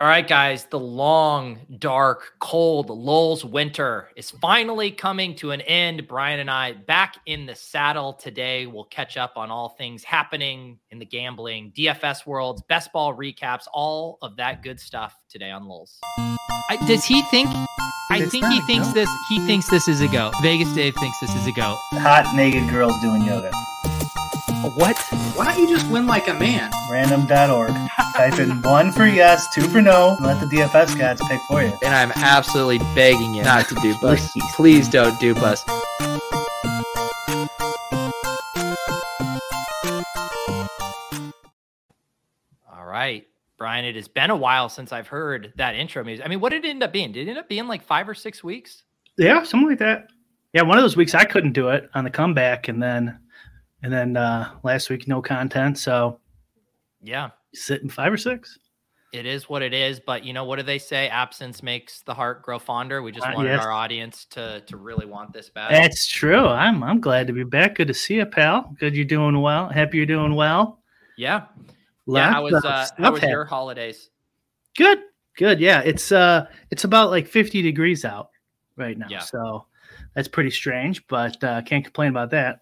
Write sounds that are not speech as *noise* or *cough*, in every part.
All right, guys, the long, dark, cold Lulz winter is finally coming to an end. Brian and I back in the saddle today. We'll catch up on all things happening in the gambling, DFS worlds, best ball recaps, all of that good stuff today on Lulz. I, does he think? I think he thinks go. this. He thinks this is a go. Vegas Dave thinks this is a go. Hot naked girls doing yoga. What? Why don't you just win like a man? Random.org. Type in one for yes, two for no. Let the DFS cats pick for you. And I'm absolutely begging you not to dupe us. Please, Please don't dupe us. All right. Brian, it has been a while since I've heard that intro music. I mean, what did it end up being? Did it end up being like five or six weeks? Yeah, something like that. Yeah, one of those weeks I couldn't do it on the comeback, and then and then uh, last week no content. So yeah, sitting five or six. It is what it is, but you know what do they say? Absence makes the heart grow fonder. We just uh, wanted yes. our audience to to really want this back. That's true. I'm I'm glad to be back. Good to see you, pal. Good you're doing well. Happy you're doing well. Yeah. Yeah. How was uh, how was your holidays? Good. Good. Yeah. It's uh it's about like 50 degrees out right now. Yeah. So that's pretty strange, but uh can't complain about that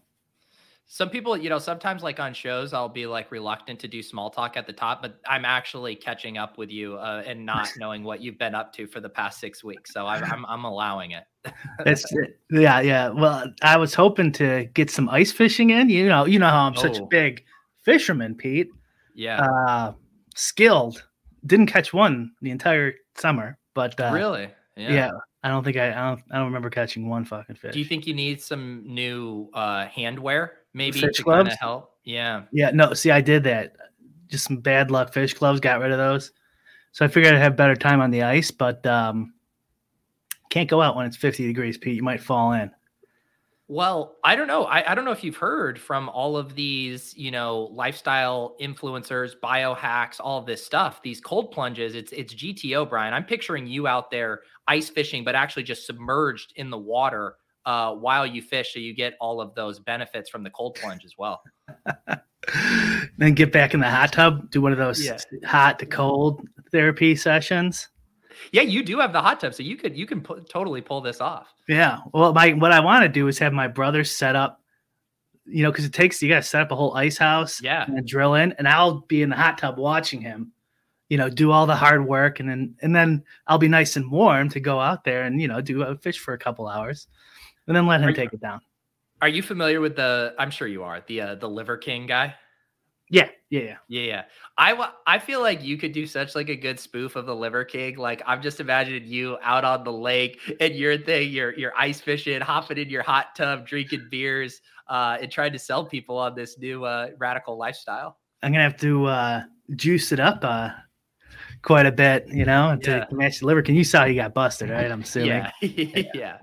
some people, you know, sometimes like on shows, I'll be like reluctant to do small talk at the top, but I'm actually catching up with you uh, and not *laughs* knowing what you've been up to for the past six weeks. So I'm, I'm, I'm allowing it. *laughs* That's yeah, yeah. Well, I was hoping to get some ice fishing in. You know, you know how I'm oh. such a oh. big fisherman, Pete. Yeah. Uh, skilled. Didn't catch one the entire summer, but uh, really, yeah. yeah. I don't think I, I don't I don't remember catching one fucking fish. Do you think you need some new uh handwear maybe fish to kind of help? Yeah. Yeah, no, see I did that. Just some bad luck fish gloves, got rid of those. So I figured I'd have better time on the ice, but um can't go out when it's 50 degrees, Pete. You might fall in. Well, I don't know. I, I don't know if you've heard from all of these, you know, lifestyle influencers, biohacks, all of this stuff. These cold plunges. It's it's GTO, Brian. I'm picturing you out there ice fishing, but actually just submerged in the water uh, while you fish, so you get all of those benefits from the cold plunge as well. *laughs* then get back in the hot tub, do one of those yeah. hot to cold therapy sessions. Yeah, you do have the hot tub, so you could you can pu- totally pull this off. Yeah. Well, my what I want to do is have my brother set up, you know, because it takes you got to set up a whole ice house. Yeah. And drill in, and I'll be in the hot tub watching him, you know, do all the hard work, and then and then I'll be nice and warm to go out there and you know do a fish for a couple hours, and then let him take it down. Are you familiar with the? I'm sure you are the uh, the Liver King guy. Yeah, yeah, yeah, yeah, yeah. I I feel like you could do such like a good spoof of the Liver King. Like I'm just imagining you out on the lake and your thing, you're you're ice fishing, hopping in your hot tub, drinking beers, uh, and trying to sell people on this new uh, radical lifestyle. I'm gonna have to uh, juice it up uh, quite a bit, you know, to yeah. match the Liver King. You saw he got busted, right? I'm *laughs* assuming. *laughs* yeah. yeah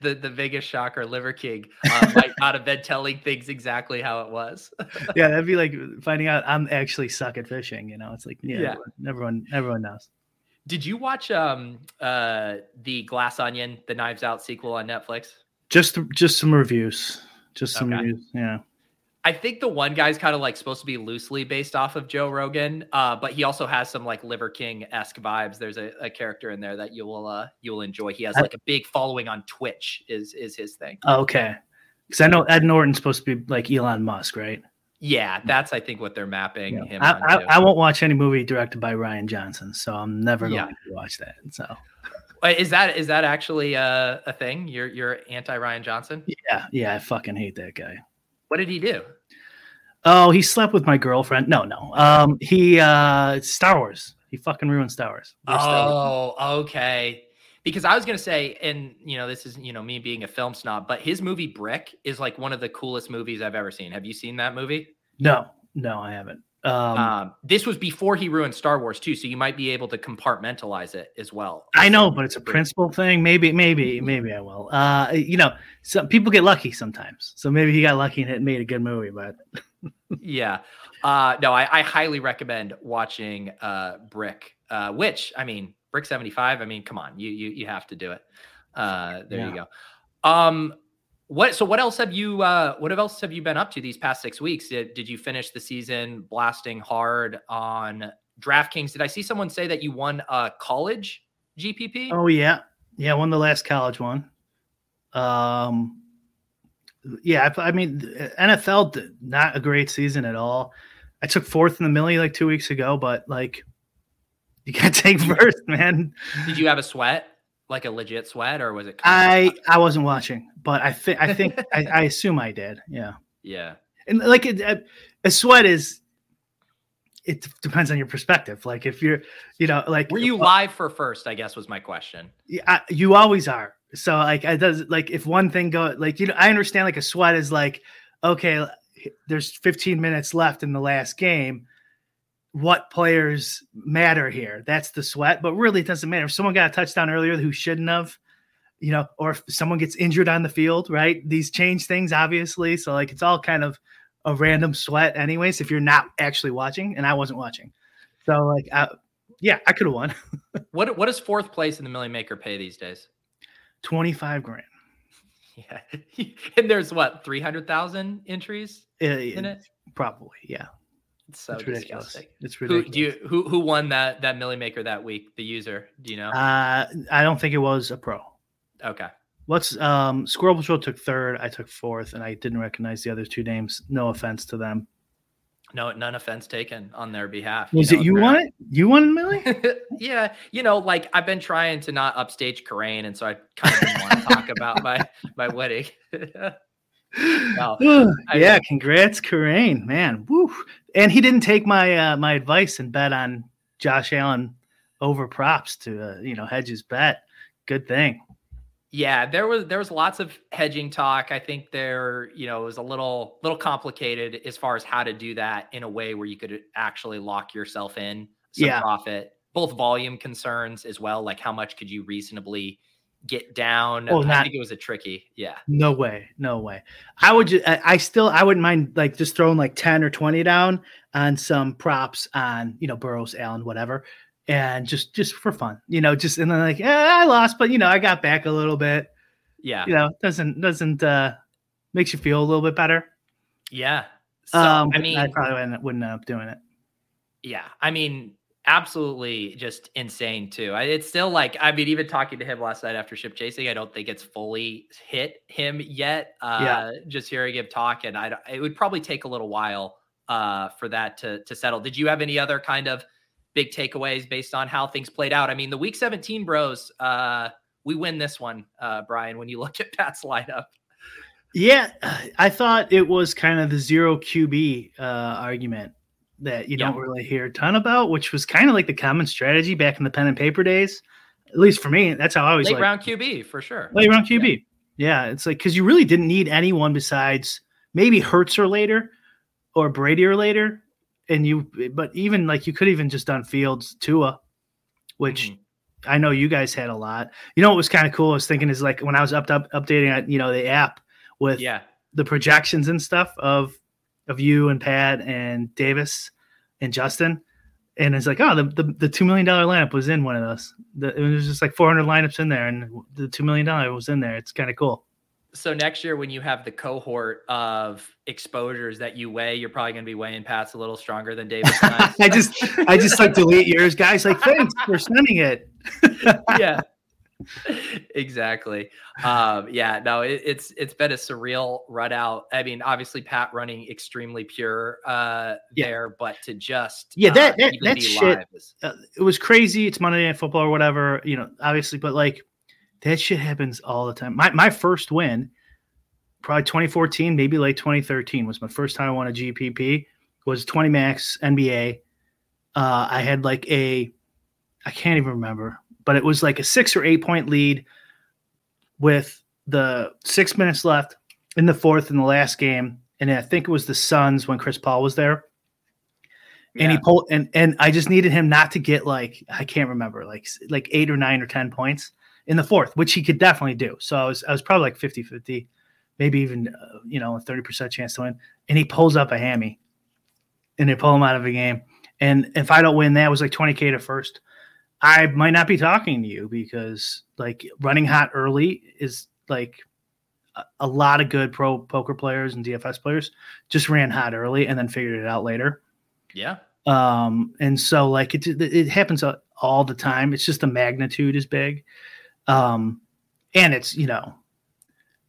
the the Vegas shocker, Liver King, uh, *laughs* might not have been telling things exactly how it was. *laughs* yeah, that'd be like finding out I'm actually suck at fishing. You know, it's like yeah, yeah. everyone everyone knows. Did you watch um uh the Glass Onion, the Knives Out sequel on Netflix? Just just some reviews, just some okay. reviews. Yeah. I think the one guy's kind of like supposed to be loosely based off of Joe Rogan, uh, but he also has some like Liver King esque vibes. There's a, a, character in there that you will uh, you will enjoy. He has like a big following on Twitch. Is is his thing? okay, because I know Ed Norton's supposed to be like Elon Musk, right? Yeah, that's I think what they're mapping know, him I. I. I won't watch any movie directed by Rian Johnson, so I'm never Yeah. going to watch that. So Wait, is that is that actually a, a thing? You're you're anti Rian Johnson. yeah, yeah, I fucking hate that guy. What did he do? Oh, he slept with my girlfriend. No, no. Um, he uh, Star Wars. He fucking ruined Star Wars. We're Star Wars. Oh, okay. Because I was gonna say, and you know, this is you know me being a film snob, but his movie Brick is like one of the coolest movies I've ever seen. Have you seen that movie? No, no, I haven't. Um, Um, this was before he ruined Star Wars too, so you might be able to compartmentalize it as well. I know, but it's a principle thing. Maybe, maybe, maybe I will. Uh, you know, some people get lucky sometimes. So maybe he got lucky and it made a good movie. But *laughs* yeah. Uh, no, I, I highly recommend watching uh, Brick. Uh, which I mean, Brick seventy five. I mean, come on, you you you have to do it. Uh, there you go. Um, what? So what else have you? Uh, what else have you been up to these past six weeks? Did, did you finish the season blasting hard on DraftKings? Did I see someone say that you won a college GPP? oh yeah, yeah, won the last college one. Um, yeah, I, I mean NFL did not a great season at all. I took fourth in the millie like two weeks ago, but like you gotta *laughs* take first, man. Did you have a sweat, like a legit sweat, or was it? I I wasn't watching, but I think I think I, I *laughs* assume I did. Yeah. yeah. and like a, a sweat is it depends on your perspective like if you're you know like Were you live for first? I guess was my question. Yeah, I, you always are so like it does like if one thing go like you know i understand like a sweat is like okay there's 15 minutes left in the last game what players matter here. That's the sweat but really it doesn't matter. If someone got a touchdown earlier who shouldn't have you know or if someone gets injured on the field right? These change things obviously. So like it's all kind of a random sweat anyways if you're not actually watching and i wasn't watching. So like I, yeah i could have won. *laughs* What what does fourth place in the Million Maker pay these days? 25 grand. *laughs* Yeah, *laughs* and there's what three hundred thousand entries Uh, in it. Probably, yeah. It's so it's ridiculous. disgusting. It's Who ridiculous. do you who who won that that Million Maker that week? The user, do you know? uh, I don't think it was a pro. okay, What's um Squirrel Patrol took third, I took fourth, and I didn't recognize the other two names. No offense to them. no, none offense taken on their behalf. Was know, it you won it? You won Millie? *laughs* yeah, you know, like I've been trying to not upstage Kerrane, and so I kind of didn't want to talk about my my wedding. *laughs* *sighs* I yeah, mean- congrats, Kerrane, man. Woo. And he didn't take my uh, my advice and bet on Josh Allen over props to uh, you know hedge his bet. Good thing. Yeah, there was there was lots of hedging talk. I think there, you know, it was a little little complicated as far as how to do that in a way where you could actually lock yourself in some Yeah. profit. Both volume concerns as well, like how much could you reasonably get down? Well, I not- think it was a tricky. Yeah. No way, no way. I would just, I, I still, I wouldn't mind like just throwing like 10 or 20 down on some props on, you know, Burrows, Allen, whatever. And just, just for fun, you know, just, and then like, eh, I lost, but you know, I got back a little bit, Yeah. you know, doesn't, doesn't, uh, makes you feel a little bit better. Yeah. So um, I mean I probably wouldn't, wouldn't end up doing it. Yeah, I mean, absolutely just insane too. I, it's still like, I mean, even talking to him last night after ship chasing, I don't think it's fully hit him yet. Uh, Yeah. Just hearing him talk, and I, it would probably take a little while uh, for that to to settle. Did you have any other kind of big takeaways based on how things played out? I mean, the Week 17 Bros, uh, we win this one, uh, Brian. When you look at Pat's lineup, Yeah, I thought it was kind of the zero QB uh, argument that you don't really hear a ton about, which was kind of like the common strategy back in the pen and paper days. At least for me, that's how I always late like round QB for sure. late round QB. Yeah, it's like because you really didn't need anyone besides maybe Hurts or later or Brady or later, and you. But even like you could even just done Fields Tua, which Mhm. I know you guys had a lot. You know what was kind of cool? I was thinking is like when I was up, up updating uh, you know the app with Yeah, the projections and stuff of of you and Pat and Davis and Justin. And it's like, oh, the, the, the two million dollar lineup was in one of those. The, it was just like 400 lineups in there, and the two million dollar was in there. It's kind of cool. So next year, when you have the cohort of exposures that you weigh, you're probably going to be weighing Pat's a little stronger than Davis. *laughs* I. I just I just like delete yours, guys. Like, thanks for sending it. *laughs* yeah, *laughs* exactly. Um, yeah, no, it, it's it's been a surreal run out. I mean, obviously Pat running extremely pure uh Yeah. there, but to just Yeah, that- uh, that- that shit- is- uh, it was crazy. It's Monday Night Football or whatever, you know, obviously, but like that shit happens all the time. My my first win, probably 2014, maybe late 2013, was my first time I won a GPP. Was 20 max NBA. Uh, I had like a, I can't even remember, but it was like a six or eight point lead with the six minutes left in the fourth in the last game, and I think it was the Suns when Chris Paul was there. And he pulled and and I just needed him not to get like I can't remember like like 8 or 9 or 10 points in the fourth which he could definitely do. So I was I was probably like 50-50 maybe even uh, you know a 30% chance to win. And he pulls up a hammy and they pull him out of the game. And if I don't win that was like 20k to first I might not be talking to you because like running hot early is like a- a lot of good pro poker players and DFS players just ran hot early and then figured it out later. Yeah. um and so like it it happens all the time. It's just the magnitude is big. Um and it's you know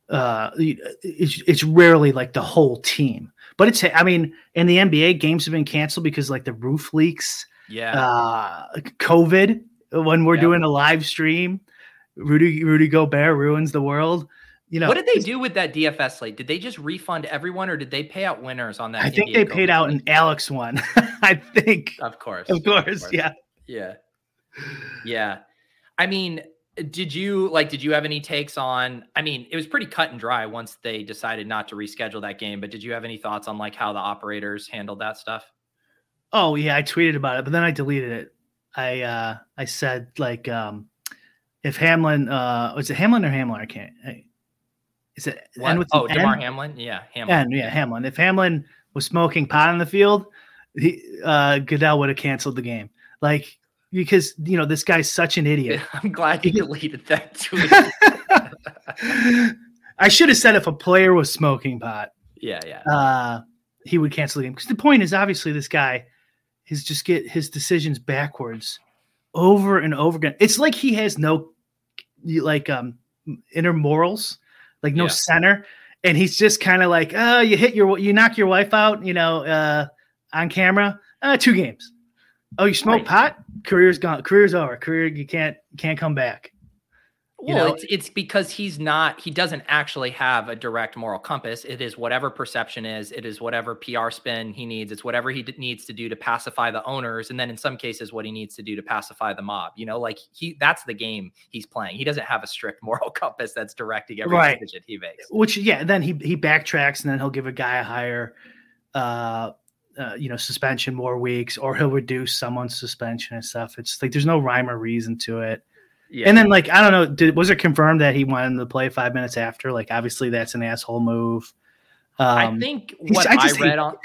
uh it's it's rarely like the whole team. But it's i mean in the nba games have been canceled because like the roof leaks Yeah. uh covid when we're Yep. doing a live stream rudy rudy gobert ruins the world you know what did they do with that DFS slate? Did they just refund everyone or did they pay out winners on that? i think NBA they paid out an alex one *laughs* i think Of course. of course yeah Yeah. Yeah. I mean, did you like did you have any takes on I mean, it was pretty cut and dry once they decided not to reschedule that game, but did you have any thoughts on like how the operators handled that stuff? Oh yeah, I tweeted about it, but then I deleted it. I uh I said like um if Hamlin uh was it Hamlin or Hamlin? I can't. I, is it? N with oh, Damar N? Hamlin? Yeah, Hamlin. N, yeah, Hamlin. If Hamlin was smoking pot on the field, he, uh Goodell would have canceled the game. Like because you know this guy's such an idiot. *laughs* I'm glad you deleted that *laughs* tweet. *laughs* I should have said if a player was smoking pot, yeah, yeah. uh, he would cancel the game. Because the point is obviously this guy is just get his decisions backwards over and over again. It's like he has no like um inner morals, like no Yeah. center, and he's just kind of like, oh, you hit your you knock your wife out, you know, uh, on camera, uh, two games. Oh, you smoke Right. pot? Career's gone. Career's over. Career, you can't can't come back. You Well, know- it's it's because he's not he doesn't actually have a direct moral compass. It is whatever perception is, it is whatever PR spin he needs, it's whatever he d- needs to do to pacify the owners and then in some cases what he needs to do to pacify the mob. You know, like he that's the game he's playing. He doesn't have a strict *laughs* moral compass that's directing every Right. decision he makes. which yeah then he he backtracks and then he'll give a guy a higher uh, uh you know suspension more weeks or he'll reduce someone's suspension and stuff it's like there's no rhyme or reason to it Yeah. and then like i don't know did was it confirmed that he wanted to play five minutes after like obviously that's an asshole move um I think *laughs* what I I, read on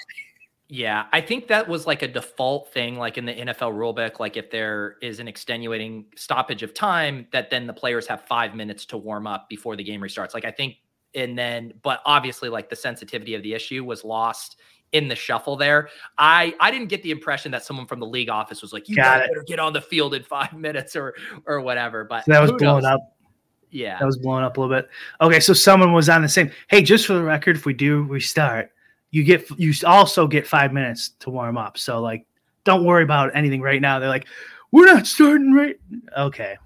yeah, I think that was like a default thing, like in the NFL rulebook. Like if there is an extenuating stoppage of time, that then the players have five minutes to warm up before the game restarts. Like I think, and then, but obviously, like the sensitivity of the issue was lost in the shuffle there. I I didn't get the impression that someone from the league office was like, "You Got guys it. better get on the field in five *laughs* minutes" or or whatever. But that was blown knows? up Yeah, that was blown up a little bit okay so someone was on the same hey just for the record if we do restart you get you also get five minutes to warm up so like don't worry about anything right now they're like we're not starting right okay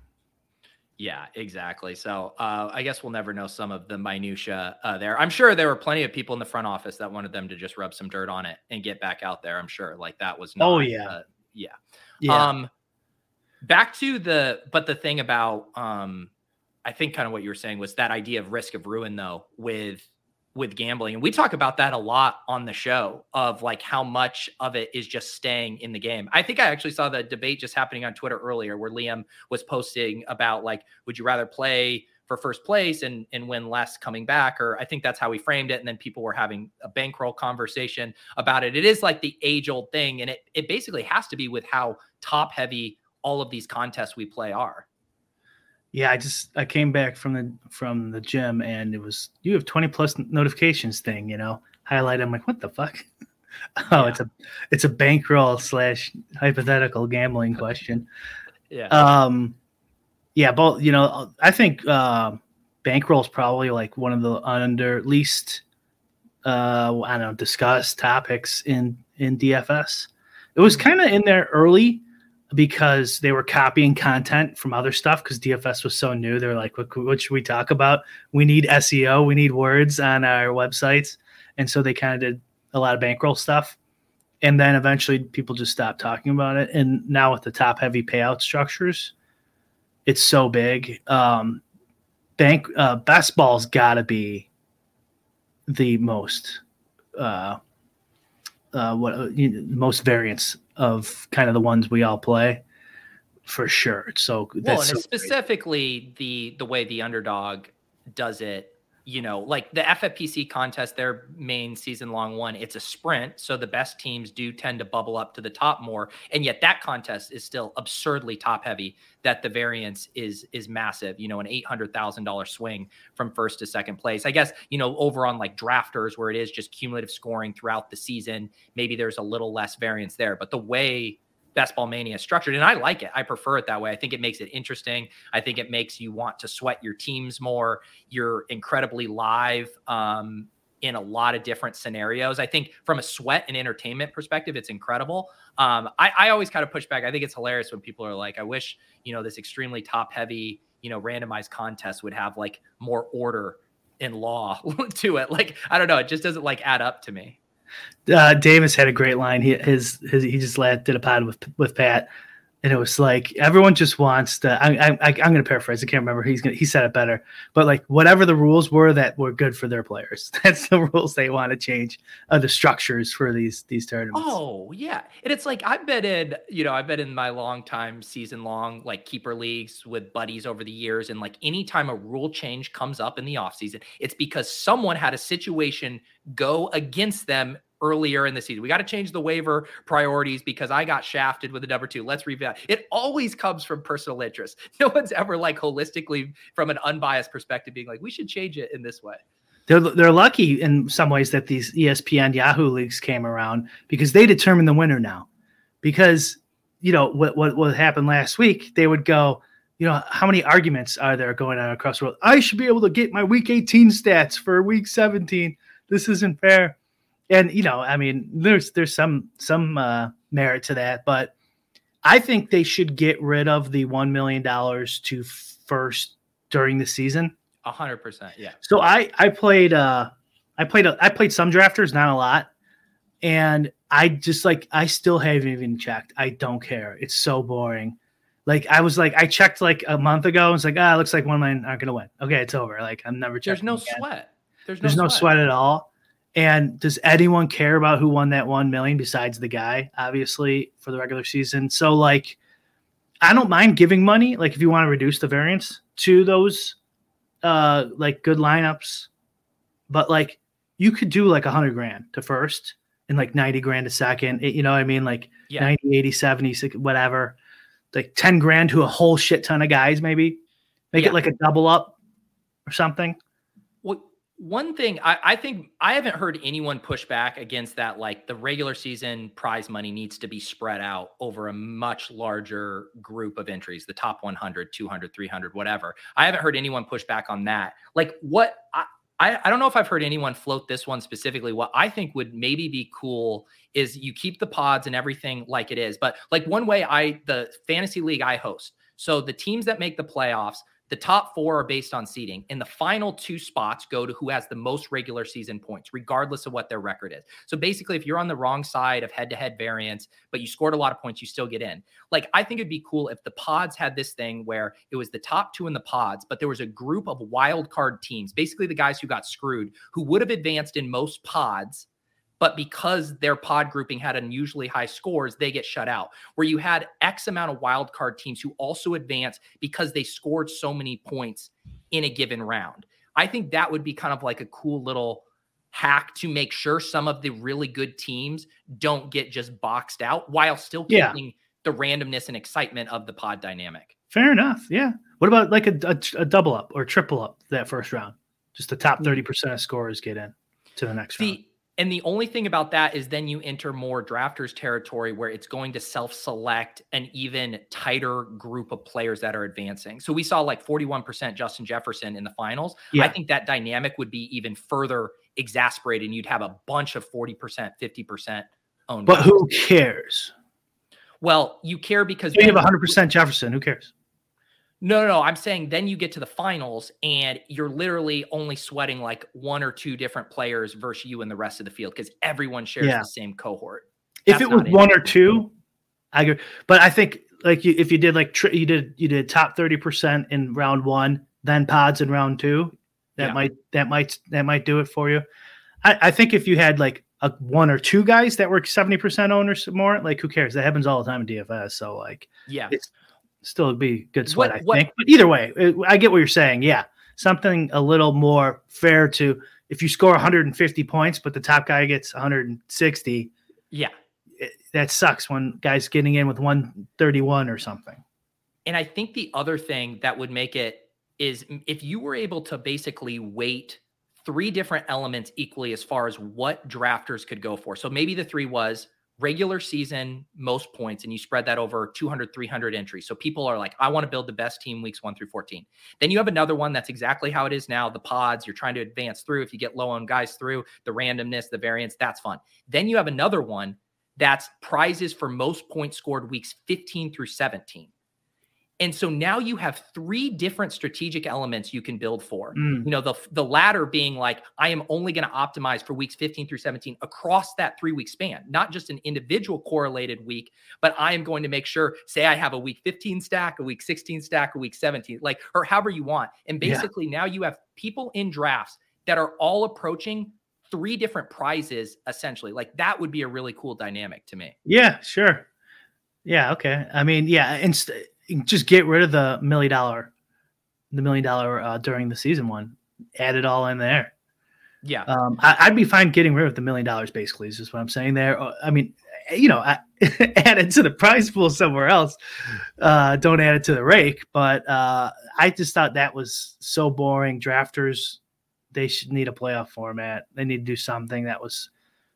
Yeah, exactly. So uh, I guess we'll never know some of the minutia uh, there. I'm sure there were plenty of people in the front office that wanted them to just rub some dirt on it and get back out there. I'm sure, like that was. Not, Oh, yeah. uh, yeah. yeah Um, back to the, but the thing about, um, I think kind of what you were saying was that idea of risk of ruin, though, with with gambling, and we talk about that a lot on the show of like how much of it is just staying in the game. I think I actually saw the debate just happening on Twitter earlier, where Liam was posting about like, would you rather play for first place and and win less coming back, or I think that's how he framed it, and then people were having a bankroll conversation about it. It is like the age old thing, and it it basically has to be with how top heavy all of these contests we play are. Yeah i just i came back from the from the gym and it was you have 20 plus notifications thing you know highlight i'm like what the fuck *laughs* oh Yeah. it's a it's a bankroll slash hypothetical gambling *laughs* question Yeah. um Yeah, both. You know, I think uh, bankroll is probably like one of the under least uh, I don't know discussed topics in in DFS. It was kind of in there early because they were copying content from other stuff because DFS was so new. They're like, what, what, should we talk about? We need SEO, we need words on our websites. And so they kind of did a lot of bankroll stuff. And then eventually people just stopped talking about it. And now with the top heavy payout structures, it's so big. Um, bank uh, best ball's got to be the most uh, uh, what uh, most variants of kind of the ones we all play for sure. So well, and so specifically great. the the way the underdog does it you know, like the FFPC contest, their main season long one, it's a sprint. So the best teams do tend to bubble up to the top more. And yet that contest is still absurdly top heavy that the variance is is massive, you know, an $800,000 swing from first to second place. I guess, you know, over on like drafters where it is just cumulative scoring throughout the season, maybe there's a little less variance there. But the way Best Ball Mania structured. And I like it. I prefer it that way. I think it makes it interesting. I think it makes you want to sweat your teams more. You're incredibly live um, in a lot of different scenarios. I think from a sweat and entertainment perspective, it's incredible. Um, I, I always kind of push back. I think it's hilarious when people are like, I wish, you know, this extremely top heavy, you know, randomized contest would have like more order in law *laughs* to it. Like, I don't know. It just doesn't like add up to me. Uh, Davis had a great line. He his, his he just did a pod with with Pat, and it was like everyone just wants to. I, I, I am going to paraphrase. I can't remember. He's gonna, he said it better, but like whatever the rules were that were good for their players. *laughs* That's the rules they want to change. Uh, the structures for these these tournaments. Oh yeah, and it's like I've been in. You know, I've been in my long time season long like keeper leagues with buddies over the years, and like anytime a rule change comes up in the off season, it's because someone had a situation go against them earlier in the season. We got to change the waiver priorities because I got shafted with the number two. Let's revalue. It always comes from personal interest. *laughs* No one's ever like holistically from an unbiased perspective being like, we should change it in this way. They're, they're lucky in some ways that these ESPN Yahoo leagues came around because they determine the winner now. Because, you know, what, what, what happened last week, they would go, you know, how many arguments are there going on across the world? I should be able to get my week 18 stats for week 17. This isn't fair and you know, I mean, there's there's some some uh, merit to that, but I think they should get rid of the one million dollars to first during the season. A hundred percent, yeah. So I I played uh I played a, I played some drafters, not a lot, and I just like I still haven't even checked. I don't care. It's so boring. Like I was like I checked like a month ago. and was like ah, it looks like one of mine aren't gonna win. Okay, it's over. Like I'm never checking. There's no again. sweat. There's no, There's no sweat at all. And does anyone care about who won that one million besides the guy, obviously, for the regular season? So, like, I don't mind giving money, like, if you want to reduce the variance to those, uh, like, good lineups. But, like, you could do like a hundred grand to first and like 90 grand a second. It, you know what I mean? Like yeah. 90, 80, 70, whatever. Like 10 grand to a whole shit ton of guys, maybe. Make yeah. it like a double up or something one thing I, I, think I haven't heard anyone push back against that. Like the regular season prize money needs to be spread out over a much larger group of entries, the top 100, 200, 300, whatever. I haven't heard anyone push back on that. Like what I, I, I don't know if I've heard anyone float this one specifically. What I think would maybe be cool is you keep the pods and everything like it is. But like one way I, the fantasy league I host, so the teams that make the playoffs, the top four are based on seeding, and the final two spots go to who has the most regular season points, regardless of what their record is. So basically, if you're on the wrong side of head to head variance, but you scored a lot of points, you still get in. Like, I think it'd be cool if the pods had this thing where it was the top two in the pods, but there was a group of wild card teams, basically the guys who got screwed, who would have advanced in most pods but because their pod grouping had unusually high scores, they get shut out. Where you had X amount of wild card teams who also advance because they scored so many points in a given round. I think that would be kind of like a cool little hack to make sure some of the really good teams don't get just boxed out while still keeping yeah. the randomness and excitement of the pod dynamic. Fair enough. Yeah. What about like a, a, a double up or triple up that first round? Just the top hmm. 30% of scorers get in to the next the, round And the only thing about that is then you enter more drafters territory where it's going to self select an even tighter group of players that are advancing. So we saw like 41% Justin Jefferson in the finals. Yeah. I think that dynamic would be even further exasperated and you'd have a bunch of 40%, 50% owned. But guys. who cares? Well, you care because You have 100% Jefferson. Who cares? No, no, no. I'm saying then you get to the finals and you're literally only sweating like one or two different players versus you and the rest of the field because everyone shares Yeah. the same cohort. If it was one or two, I agree. But I think like you, if you did like tri- you did you did top 30% in round one, then pods in round two, that Yeah. might that might that might do it for you. I, I think if you had like a one or two guys that were 70% owners more, like who cares? That happens all the time in DFS. So like Yeah. it's still be good sweat, What- I what- think. But either way, I get what you're saying. Yeah. Something a little more fair to if you score 150 points, but the top guy gets 160, Yeah. it, that sucks when guys getting in with 131 or something. And I think the other thing that would make it is mm, if you were able to basically weight three different elements equally as far as what drafters could go for. So maybe the three was regular season, most points, and you spread that over 200, 300 entries. So people are like, I want to build the best team weeks one through 14. Then you have another one that's exactly how it is now the pods, you're trying to advance through. If you get low on guys through, the randomness, the variance, that's fun. Then you have another one that's prizes for most points scored weeks 15 through 17. And so now you have three different strategic elements you can build for. Mm. You know, the the latter being like I am only going to optimize for weeks 15 through 17 across that 3-week span, not just an individual correlated week, but I am going to make sure say I have a week 15 stack, a week 16 stack, a week 17, like or however you want. And Yeah. basically now you have people in drafts that are all approaching three different prizes essentially. Like that would be a really cool dynamic to me. Yeah, sure. Yeah, okay. I mean, yeah, and st- just get rid of the million dollar, the million dollar uh, during the season one. Add it all in there. Yeah. Um, I, I'd be fine getting rid of the million dollars. Basically, is just what I'm saying there. Uh, I mean, you know, I, *laughs* add it to the prize pool somewhere else. Uh, don't add it to the rake. But uh, I just thought that was so boring. Drafters, they should need a playoff format. They need to do something that was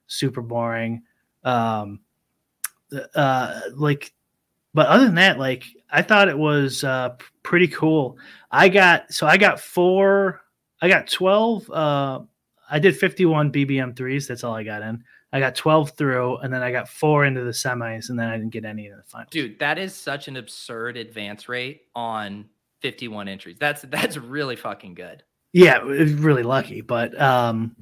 super boring. Um, uh, like, but other than that, like, I thought it was uh, pretty cool. I got so I got four. I got twelve. Uh, I did fifty-one BBM threes. That's all I got in. I got twelve through, and then I got four into the semis, and then I didn't get any in the final. Dude, that is such an absurd advance rate on 51 entries. That's that's really fucking good. Yeah, it was really lucky, but um,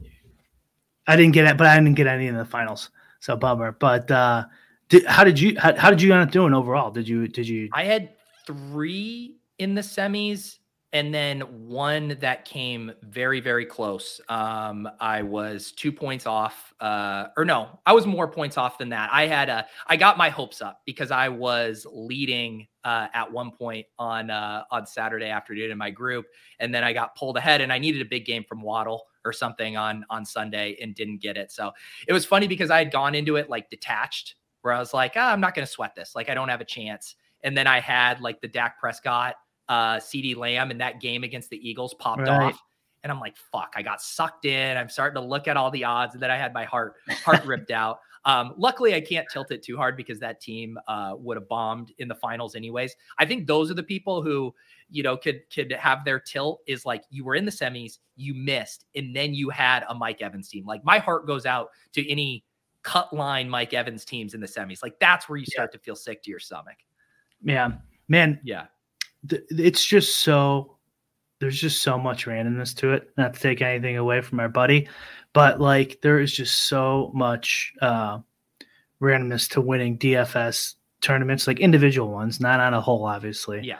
I didn't get it. But I didn't get any in the finals, so bummer. But uh, did, how did you how, how did you end up doing overall? Did you did you? I had three in the semis and then one that came very very close. Um i was two points off uh or no i was more points off than that. I had a i got my hopes up because i was leading uh at one point on uh on saturday afternoon in my group. And then i got pulled ahead and i needed a big game from waddle or something on on sunday and didn't get it. So it was funny because i had gone into it like detached where i was like ah, i'm not going to sweat this like i don't have a chance and then I had like the Dak Prescott, uh, CeeDee Lamb, and that game against the Eagles popped Right. off. And I'm like, fuck, I got sucked in. I'm starting to look at all the odds, and then I had my heart heart *laughs* ripped out. Um, luckily, I can't tilt it too hard because that team uh, would have bombed in the finals anyways. I think those are the people who, you know, could could have their tilt is like you were in the semis, you missed, and then you had a Mike Evans team. Like my heart goes out to any cut line Mike Evans teams in the semis. Like that's where you start to feel sick to your stomach. Yeah, man, Yeah. th- it's just so there's just so much randomness to it not to take anything away from our buddy but like there is just so much uh randomness to winning dfs tournaments like individual ones not on a whole obviously Yeah.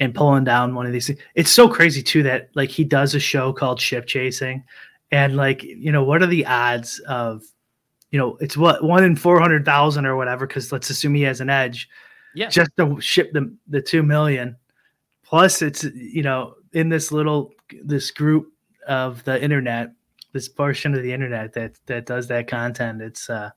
and pulling down one of these things. it's so crazy too that like he does a show called ship chasing and like you know what are the odds of you know it's what one in 400000 or whatever because let's assume he has an edge Yeah. just to ship the the two million. Plus, it's you know in this little this group of the internet, this portion of the internet that that does that content. It's uh,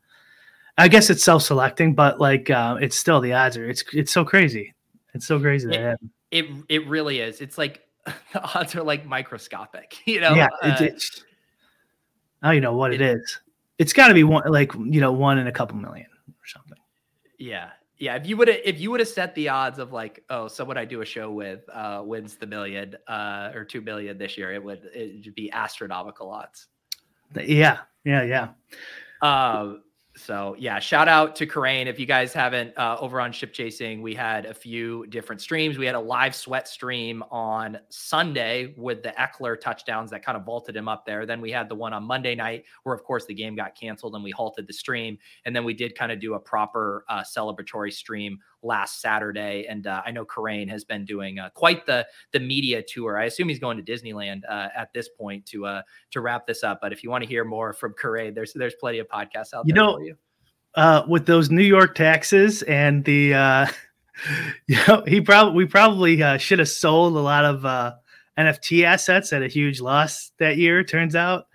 I guess it's self selecting, but like uh, it's still the odds are it's it's so crazy. It's so crazy It-. It it really is. It's like *laughs* the odds are like microscopic, *laughs* you know. yeah, it's, Uh, it's I don't even know what it is. It's got to be one like you know one in a couple million or something. Yeah, yeah. If you would have if you would have set the odds of like, oh, someone I do a show with uh, wins the million uh, or two million this year, it would it would be astronomical odds. Yeah, yeah, yeah. Um, so yeah, shout out to Kerrane. If you guys haven't uh, over on ship chasing, we had a few different streams. We had a live sweat stream on Sunday with the Ekeler touchdowns that kind of vaulted him up there. Then we had the one on Monday night where, of course, the game got canceled and we halted the stream. And then we did kind of do a proper uh, celebratory stream last Saturday. And uh, I know Kerrane has been doing uh, quite the the media tour. I assume he's going to Disneyland uh, at this point to uh, to wrap this up. But if you want to hear more from Kerrane, there's there's plenty of podcasts out you there know, for you. Uh, with those New York taxes and the, uh, *laughs* you know, he probably we probably uh, should have sold a lot of uh, NFT assets at a huge loss that year. Turns out.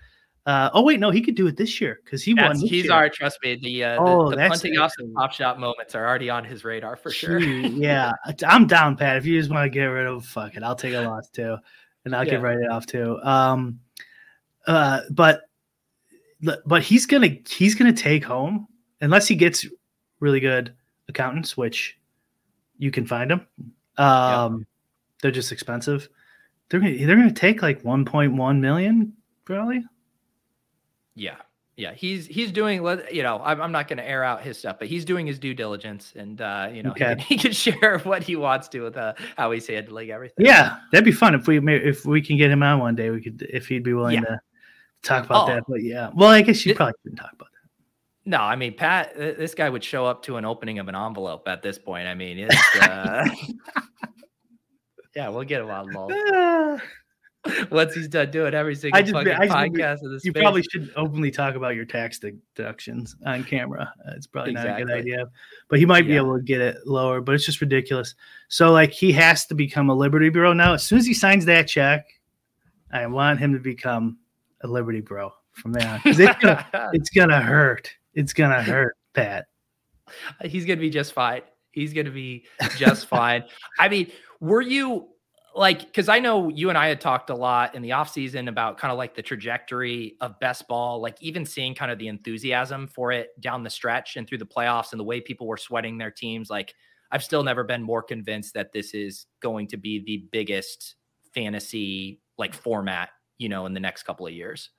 Uh, oh wait, no, he could do it this year because he That's, won. he's year. our trust me. The uh, Oh, the, the punting off some top shot moments are already on his radar for sure. *laughs* Yeah, I'm down, Pat. If you just want to get rid of, fuck it, I'll take a loss too, and I'll Yeah. get right off too. Um, uh, but but he's gonna he's gonna take home unless he gets really good accountants, which you can find them. Um, they're just expensive. They're gonna they're gonna take like 1.1 million probably. Yeah. Yeah, he's he's doing. You know, I'm, I'm not going to air out his stuff, but he's doing his due diligence, and uh, you know, he, Okay. can, he can *laughs* share what he wants to with uh, how he's handling everything. Yeah, that'd be fun if we if we can get him on one day. We could if he'd be willing Yeah. to talk about Oh. that. But yeah, well, I guess you probably shouldn't talk about that. No, I mean, Pat, this guy would show up to an opening of an envelope at this point. I mean, it's. Uh, *laughs* *laughs* yeah, we'll get him on that. *sighs* *laughs* once he's done doing every single I just- fucking I just- podcast in this you probably should openly talk about your tax deductions on camera. Uh, It's probably not a good idea, but he might be able to get it lower. But it's just ridiculous. So like he has to become a Liberty Bro now. As soon as he signs that check, I want him to become a Liberty Bro from there on. It's gonna, *laughs* it's gonna hurt. It's gonna hurt, Pat. he's gonna be just fine. He's gonna be just fine. I mean, were you like because I know you and I had talked a lot in the offseason about kind of like the trajectory of best ball, like even seeing kind of the enthusiasm for it down the stretch and through the playoffs and the way people were sweating their teams. Like, I've still never been more convinced that this is going to be the biggest fantasy like format, you know, in the next couple of years.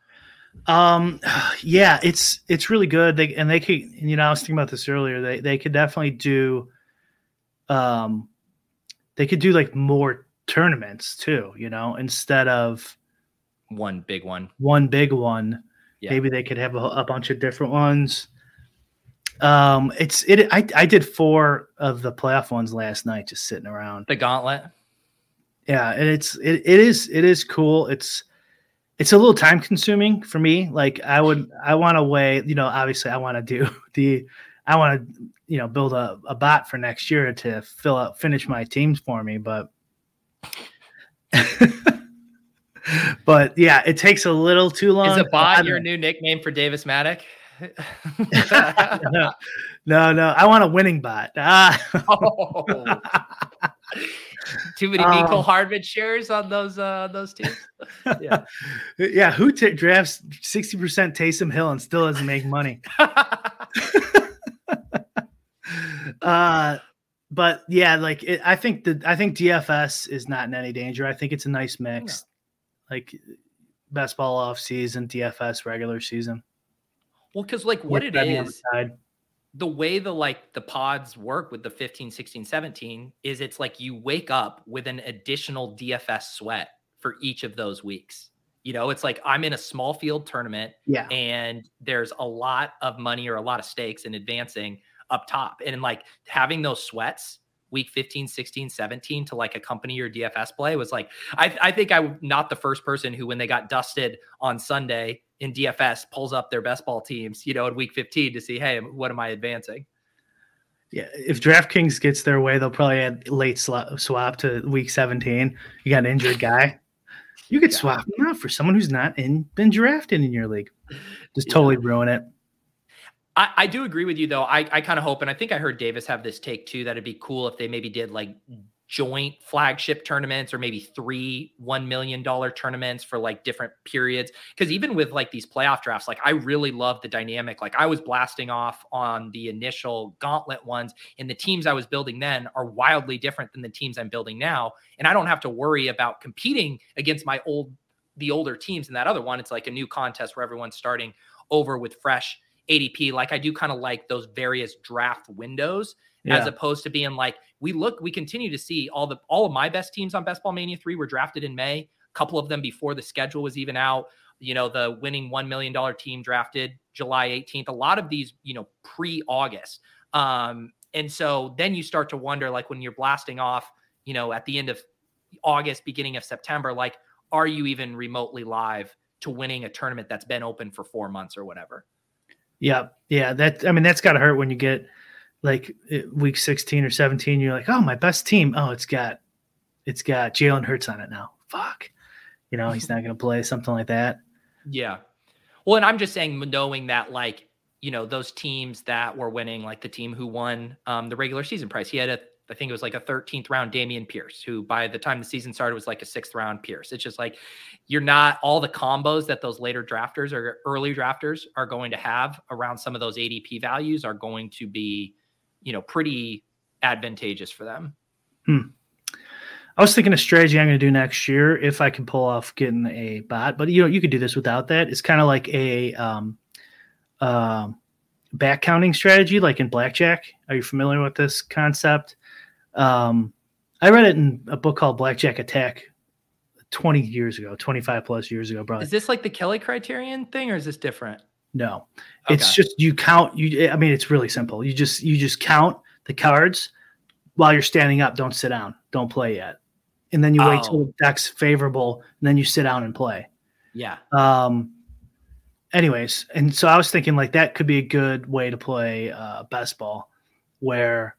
Um, *sighs* yeah, it's it's really good. They and they could, you know, I was thinking about this earlier. They they could definitely do, um, they could do like more tournaments too. You know, instead of One big one. one big one, Yeah. maybe they could have a, a bunch of different ones. Um, it's it. I I did four of the playoff ones last night, just sitting around. The gauntlet. Yeah, and it's it, it is it is cool. It's it's a little time consuming for me. Like I would I want to weigh, you know, obviously I want to do *laughs* the I want to you know build a, a bot for next year to fill out finish my teams for me, but *laughs* but yeah, it takes a little too long. Is a bot your new nickname for Davis Mattek? *laughs* no, no, no, I want a winning bot. Ah. *laughs* oh. Too many Um, Mecole Hardman shares on those uh those teams. Yeah. yeah, who t- drafts 60% Taysom Hill and still doesn't make money? uh but yeah like it, i think that i think dfs is not in any danger. I think it's a nice mix. Like best ball off season dfs regular season. Well, because like what it With the side. the way the like the pods work with the 15, 16, 17 is it's like you wake up with an additional DFS sweat for each of those weeks. You know, it's like I'm in a small field tournament yeah. and there's a lot of money or a lot of stakes in advancing up top. And like having those sweats week 15 16 17 to like accompany your dfs play was like i, I think i'm not the first person who when they got dusted on sunday in dfs pulls up their best ball teams you know in week 15 to see hey what am i advancing? Yeah if draftkings gets their way they'll probably add late swap to week 17 you got an injured guy. You could Yeah. swap him out for someone who's not in been drafted in your league. Just totally ruin it I, I do agree with you though. I, I kind of hope, and I think I heard Davis have this take too, that it'd be cool if they maybe did like joint flagship tournaments or maybe three $1 million tournaments for like different periods. Cause even with like these playoff drafts, like I really love the dynamic. Like I was blasting off on the initial gauntlet ones, and the teams I was building then are wildly different than the teams I'm building now. And I don't have to worry about competing against my old, the older teams in that other one. It's like a new contest where everyone's starting over with fresh ADP. Like I do kind of like those various draft windows yeah. as opposed to being like we look we continue to see all the all of my best teams on best ball mania 3 were drafted in may a couple of them before the schedule was even out you know the winning $1 million team drafted july 18th a lot of these you know pre-august um and so then you start to wonder like when you're blasting off you know at the end of august beginning of september like are you even remotely live to winning a tournament that's been open for four months or whatever yeah yeah that i mean that's got to hurt when you get like week 16 or 17, you're like, oh, my best team. Oh, it's got it's got Jalen Hurts on it now. Fuck. You know, he's not gonna play, something like that. Yeah. Well, and I'm just saying, knowing that like, you know, those teams that were winning, like the team who won um, the regular season price, he had a I think it was like a 13th round Dameon Pierce, who by the time the season started was like a sixth round Pierce. It's just like you're not all the combos that those later drafters or early drafters are going to have around some of those ADP values are going to be you know, pretty advantageous for them. Hmm. I was thinking a strategy I'm going to do next year if I can pull off getting a bot, but you know, you could do this without that. It's kind of like a um, uh, back counting strategy, like in blackjack. Are you familiar with this concept? Um, I read it in a book called Blackjack Attack 20 years ago, 25 plus years ago, bro. Is this like the Kelly criterion thing or is this different? No, okay. it's just you count. You, I mean, it's really simple. You just you just count the cards while you're standing up. Don't sit down. Don't play yet, and then you oh. wait till the deck's favorable, and then you sit down and play. Yeah. Um. Anyways, and so I was thinking like that could be a good way to play uh, best ball, where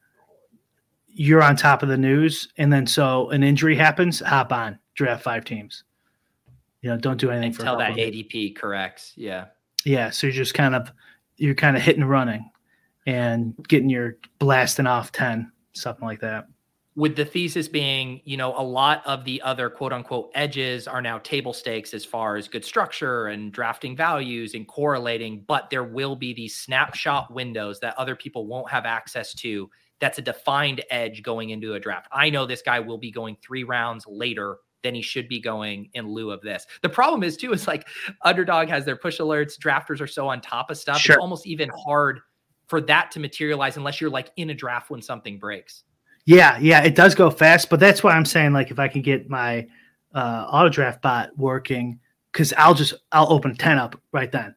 you're on top of the news, and then so an injury happens, hop on, draft five teams. You know, don't do anything until that ADP corrects. Yeah. Yeah, so you're just kind of you're kind of hitting running and getting your blasting off 10, something like that. With the thesis being, you know, a lot of the other quote unquote edges are now table stakes as far as good structure and drafting values and correlating, but there will be these snapshot windows that other people won't have access to. That's a defined edge going into a draft. I know this guy will be going three rounds later than he should be going in lieu of this. The problem is too is like underdog has their push alerts, drafters are so on top of stuff. Sure. It's almost even hard for that to materialize unless you're like in a draft when something breaks. Yeah, yeah, it does go fast, but that's why I'm saying like if I can get my uh, auto draft bot working, because I'll just I'll open ten up right then.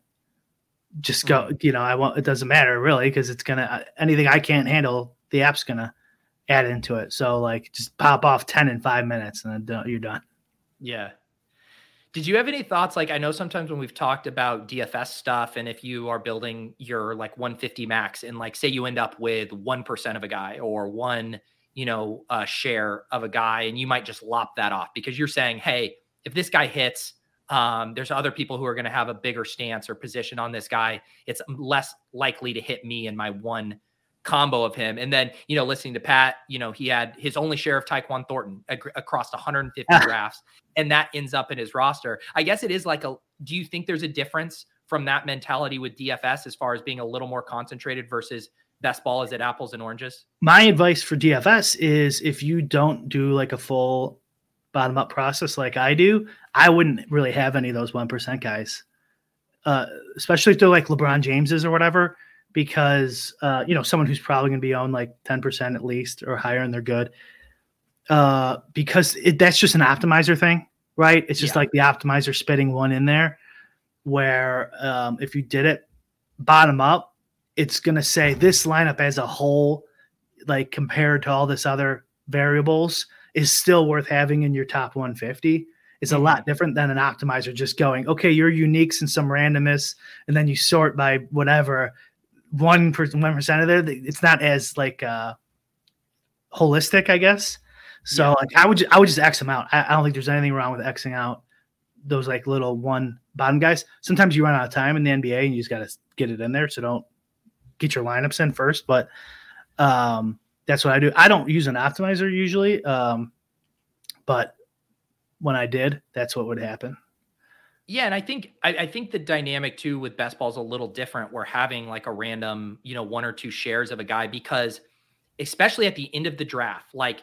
Just go, mm-hmm. you know, I won't. It doesn't matter really because it's gonna uh, anything I can't handle, the app's gonna add into it. So like just pop off 10 in five minutes and then you're done. Yeah. Did you have any thoughts? Like, I know sometimes when we've talked about DFS stuff, and if you are building your like 150 max, and like say you end up with 1% of a guy or one, you know, uh, share of a guy, and you might just lop that off because you're saying, hey, if this guy hits, um, there's other people who are going to have a bigger stance or position on this guy. It's less likely to hit me in my one combo of him. And then, you know, listening to Pat, you know, he had his only share of Tyquan Thornton ag- across 150 drafts, and that ends up in his roster. I guess it is like a. Do you think there's a difference from that mentality with DFS as far as being a little more concentrated versus best ball? Is it apples and oranges? My advice for DFS is if you don't do like a full bottom up process like I do, I wouldn't really have any of those 1% guys. Uh, especially if they're like LeBron Jameses or whatever because uh, you know someone who's probably going to be on like 10% at least or higher and they're good uh, because it, that's just an optimizer thing right it's just yeah. like the optimizer spitting one in there where um, if you did it bottom up it's going to say this lineup as a whole like compared to all this other variables is still worth having in your top 150 it's a lot mm-hmm. different than an optimizer just going okay your uniques and some randomness and then you sort by whatever one person, one percent of there. It's not as like uh holistic, I guess. So yeah. like I would I would just X them out. I, I, don't think there's anything wrong with Xing out those like little one bottom guys. Sometimes you run out of time in the NBA and you just gotta get it in there. So don't get your lineups in first. But um that's what I do. I don't use an optimizer usually, um, but when I did, that's what would happen. Yeah, and I think I, I, think the dynamic too with best ball is a little different. We're having like a random, you know, one or two shares of a guy because, especially at the end of the draft, like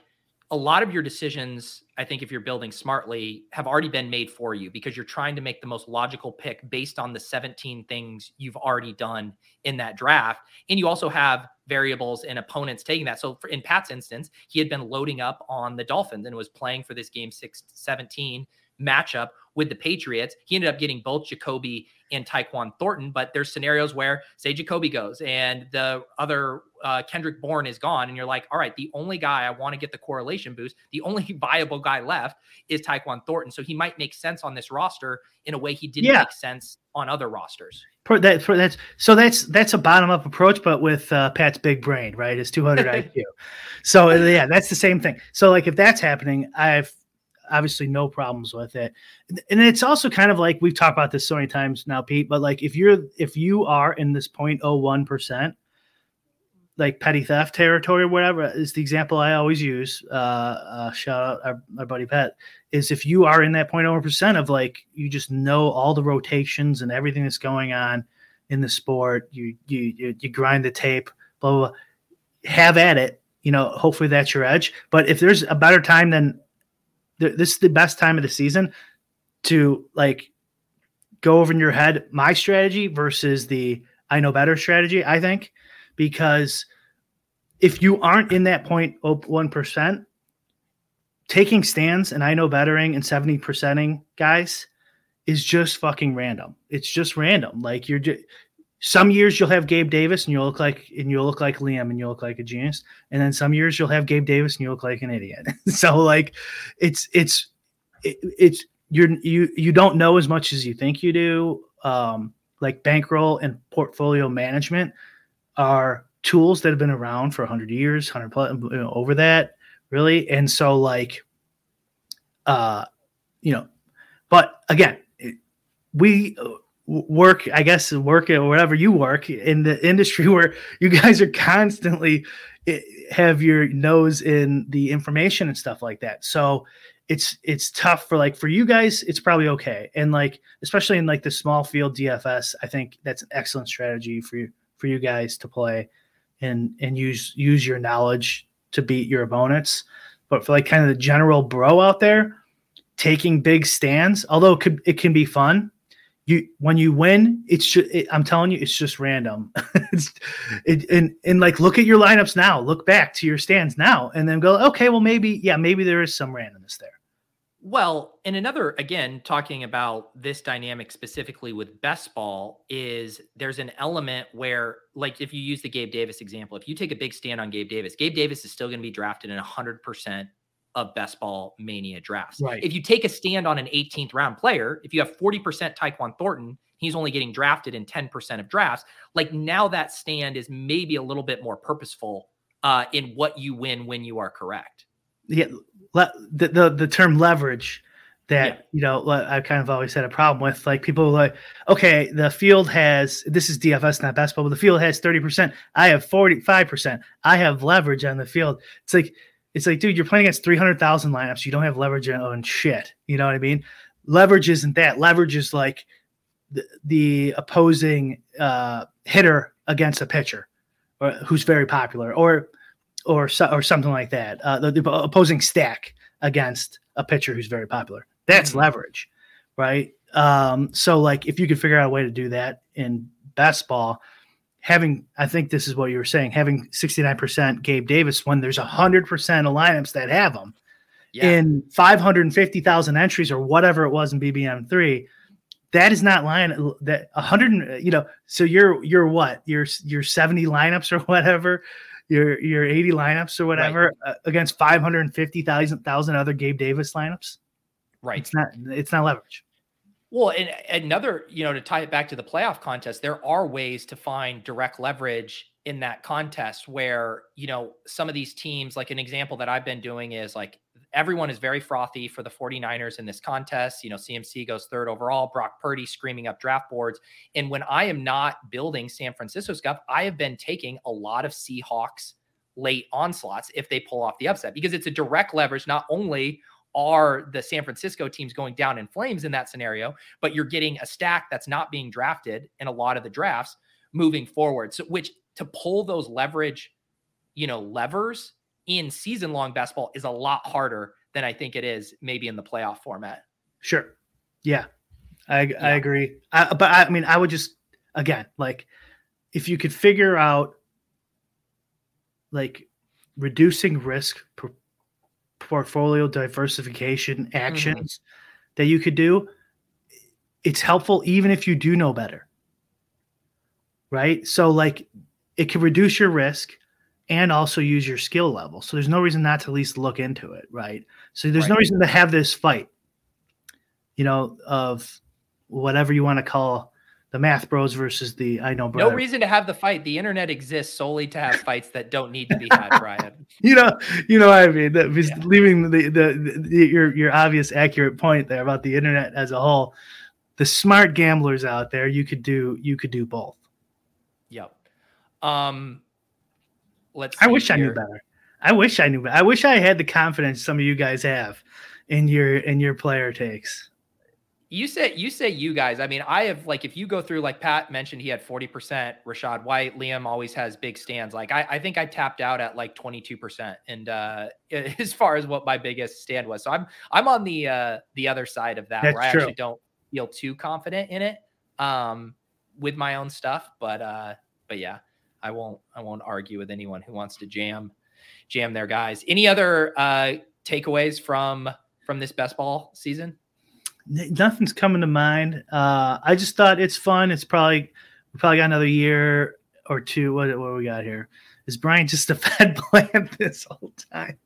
a lot of your decisions, I think if you're building smartly, have already been made for you because you're trying to make the most logical pick based on the 17 things you've already done in that draft. And you also have variables and opponents taking that. So for, in Pat's instance, he had been loading up on the Dolphins and was playing for this game 6 17 matchup with the Patriots. He ended up getting both Jacoby and Tyquan Thornton, but there's scenarios where, say, Jacoby goes and the other uh, Kendrick Bourne is gone, and you're like, all right, the only guy I want to get the correlation boost, the only *laughs* viable guy left is Tyquan Thornton. So he might make sense on this roster in a way he didn't yeah. make sense on other rosters. For that, for that's so that's that's a bottom up approach, but with uh, Pat's big brain, right? It's 200 IQ. *laughs* So yeah, that's the same thing. So like if that's happening, I've obviously no problems with it. And it's also kind of like we've talked about this so many times now, Pete, but like if you're if you are in this 0.01 percent like petty theft territory or whatever is the example I always use. Uh, uh shout out our, our buddy Pet is if you are in that 0.01 percent of like you just know all the rotations and everything that's going on in the sport, you you you, you grind the tape, blah, blah blah. Have at it. You know, hopefully that's your edge. But if there's a better time than this is the best time of the season to like go over in your head my strategy versus the I know better strategy, I think, because if you aren't in that 0.01%, taking stands and I know bettering and 70 percenting guys is just fucking random. It's just random. Like you're just some years you'll have Gabe Davis and you'll look like and you'll look like Liam and you'll look like a genius. And then some years you'll have Gabe Davis and you look like an idiot. *laughs* so like it's it's it, it's you're you you don't know as much as you think you do. Um, like bankroll and portfolio management are tools that have been around for 100 years, 100 plus, you know, over that, really. And so like uh you know, but again, we work i guess work or whatever you work in the industry *laughs* where you guys are constantly eh, have your nose in the information and stuff like that. So it's it's tough for like for you guys it's probably okay. And like especially in like the small field dfs i think that's an excellent strategy for you for you guys to play and and use use your knowledge to beat your opponents. But for like kind of the general bro out there taking big stands although it could it can be fun you when you win it's just it, i'm telling you it's just random. *laughs* It's it, and and like look at your lineups now. Look back to your stands now and then go okay well maybe yeah maybe there is some randomness there. Well and another again talking about this dynamic specifically with best ball is there's an element where like if you use the gabe davis example if you take a big stand on gabe davis gabe davis is still going to be drafted in 100% of best ball mania drafts. Right. If you take a stand on an 18th round player, if you have 40% Tyquan Thornton, he's only getting drafted in 10% of drafts. Like now that stand is maybe a little bit more purposeful uh, in what you win when you are correct. Yeah. Le- the, the, the term leverage that yeah. you know I kind of always had a problem with. Like people like, okay, the field has this is DFS not best ball, but the field has thirty percent. I have forty five percent. I have leverage on the field. It's like it's like, dude, you're playing against 300,000 lineups. You don't have leverage on shit. You know what I mean? Leverage isn't that. Leverage is like the, the opposing uh, hitter against a pitcher or, who's very popular or or or something like that. Uh, the, the, opposing stack against a pitcher who's very popular. That's mm-hmm. leverage, right? Um, so like if you could figure out a way to do that in best ball – having I think this is what you were saying, having 69% Gabe Davis when there's 100% of lineups that have him yeah. in 550,000 entries or whatever it was in BBM3 that is not line that 100 you know so you're you're what? You're you're 70 lineups or *laughs* whatever? Your your 80 lineups or whatever right. uh, against 550,000 thousand other Gabe Davis lineups? Right. It's not it's not leverage well, and another, you know, to tie it back to the playoff contest, there are ways to find direct leverage in that contest where, you know, some of these teams, like an example that I've been doing is like everyone is very frothy for the 49ers in this contest. You know, CMC goes third overall, Brock Purdy screaming up draft boards. And when I am not building San Francisco stuff, I have been taking a lot of Seahawks late onslaughts if they pull off the upset because it's a direct leverage. Not only are the San Francisco teams going down in flames in that scenario, but you're getting a stack that's not being drafted in a lot of the drafts moving forward. So, which to pull those leverage, you know, levers in season long basketball is a lot harder than I think it is maybe in the playoff format. Sure. Yeah. I, yeah. I agree. I, but I, I mean, I would just, again, like if you could figure out like reducing risk portfolio diversification mm-hmm. actions mm-hmm. that you could do, it's helpful even if you do know better. Right. So, like, it can reduce your risk and also use your skill level. So, there's no reason not to at least look into it. Right. So, there's right. no reason to have this fight, you know, of whatever you want to call the math bros versus the I know brother. No reason to have the fight. The internet exists solely to have fights that don't need to be had, *laughs* Brian. you know, you know what I mean. That was yeah. leaving the, the, the your your obvious accurate point there about the internet as a whole. The smart gamblers out there, you could do you could do both. Yep. Um let's I wish here. I knew better. I wish I knew better. I wish I had the confidence some of you guys have in your in your player takes you say you say you guys. I mean, I have like if you go through like Pat mentioned, he had forty percent. Rachaad White, Liam always has big stands. Like I, I think I tapped out at like twenty two percent, and uh, *laughs* as far as what my biggest stand was, so I'm I'm on the uh, the other side of that That's where I true. actually don't feel too confident in it um, with my own stuff. But uh, but yeah, I won't I won't argue with anyone who wants to jam jam their guys. Any other uh, takeaways from from this best ball season? Nothing's coming to mind. Uh, I just thought it's fun. It's probably we probably got another year or two. What what we got here? Is Brian just a *laughs* Fed plan this whole time?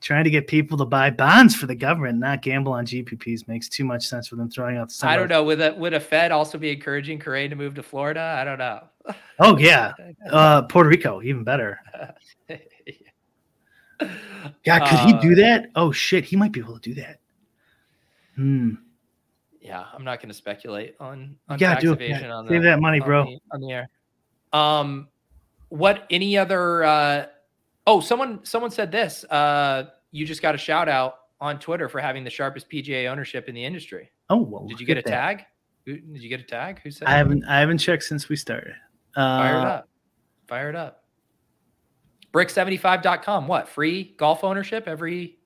Trying to get people to buy bonds for the government, not gamble on GPPs, makes too much sense for them throwing out. The I don't know. Would a would a Fed also be encouraging Correa to move to Florida? I don't know. *laughs* Oh yeah, *laughs* uh, Puerto Rico, even better. Yeah, could he do uh, that? Oh shit, he might be able to do that. Hmm yeah, I'm not going to speculate on on yeah, tax do evasion on Save that money, bro. On the, on the, air. Um, what? Any other? uh Oh, someone someone said this. Uh, you just got a shout out on Twitter for having the sharpest PGA ownership in the industry. Oh, well, did you get a that. tag? did you get a tag? Who said? I haven't. I haven't checked since we started. Uh, Fire it up. Fire it up. Brick75.com. What free golf ownership every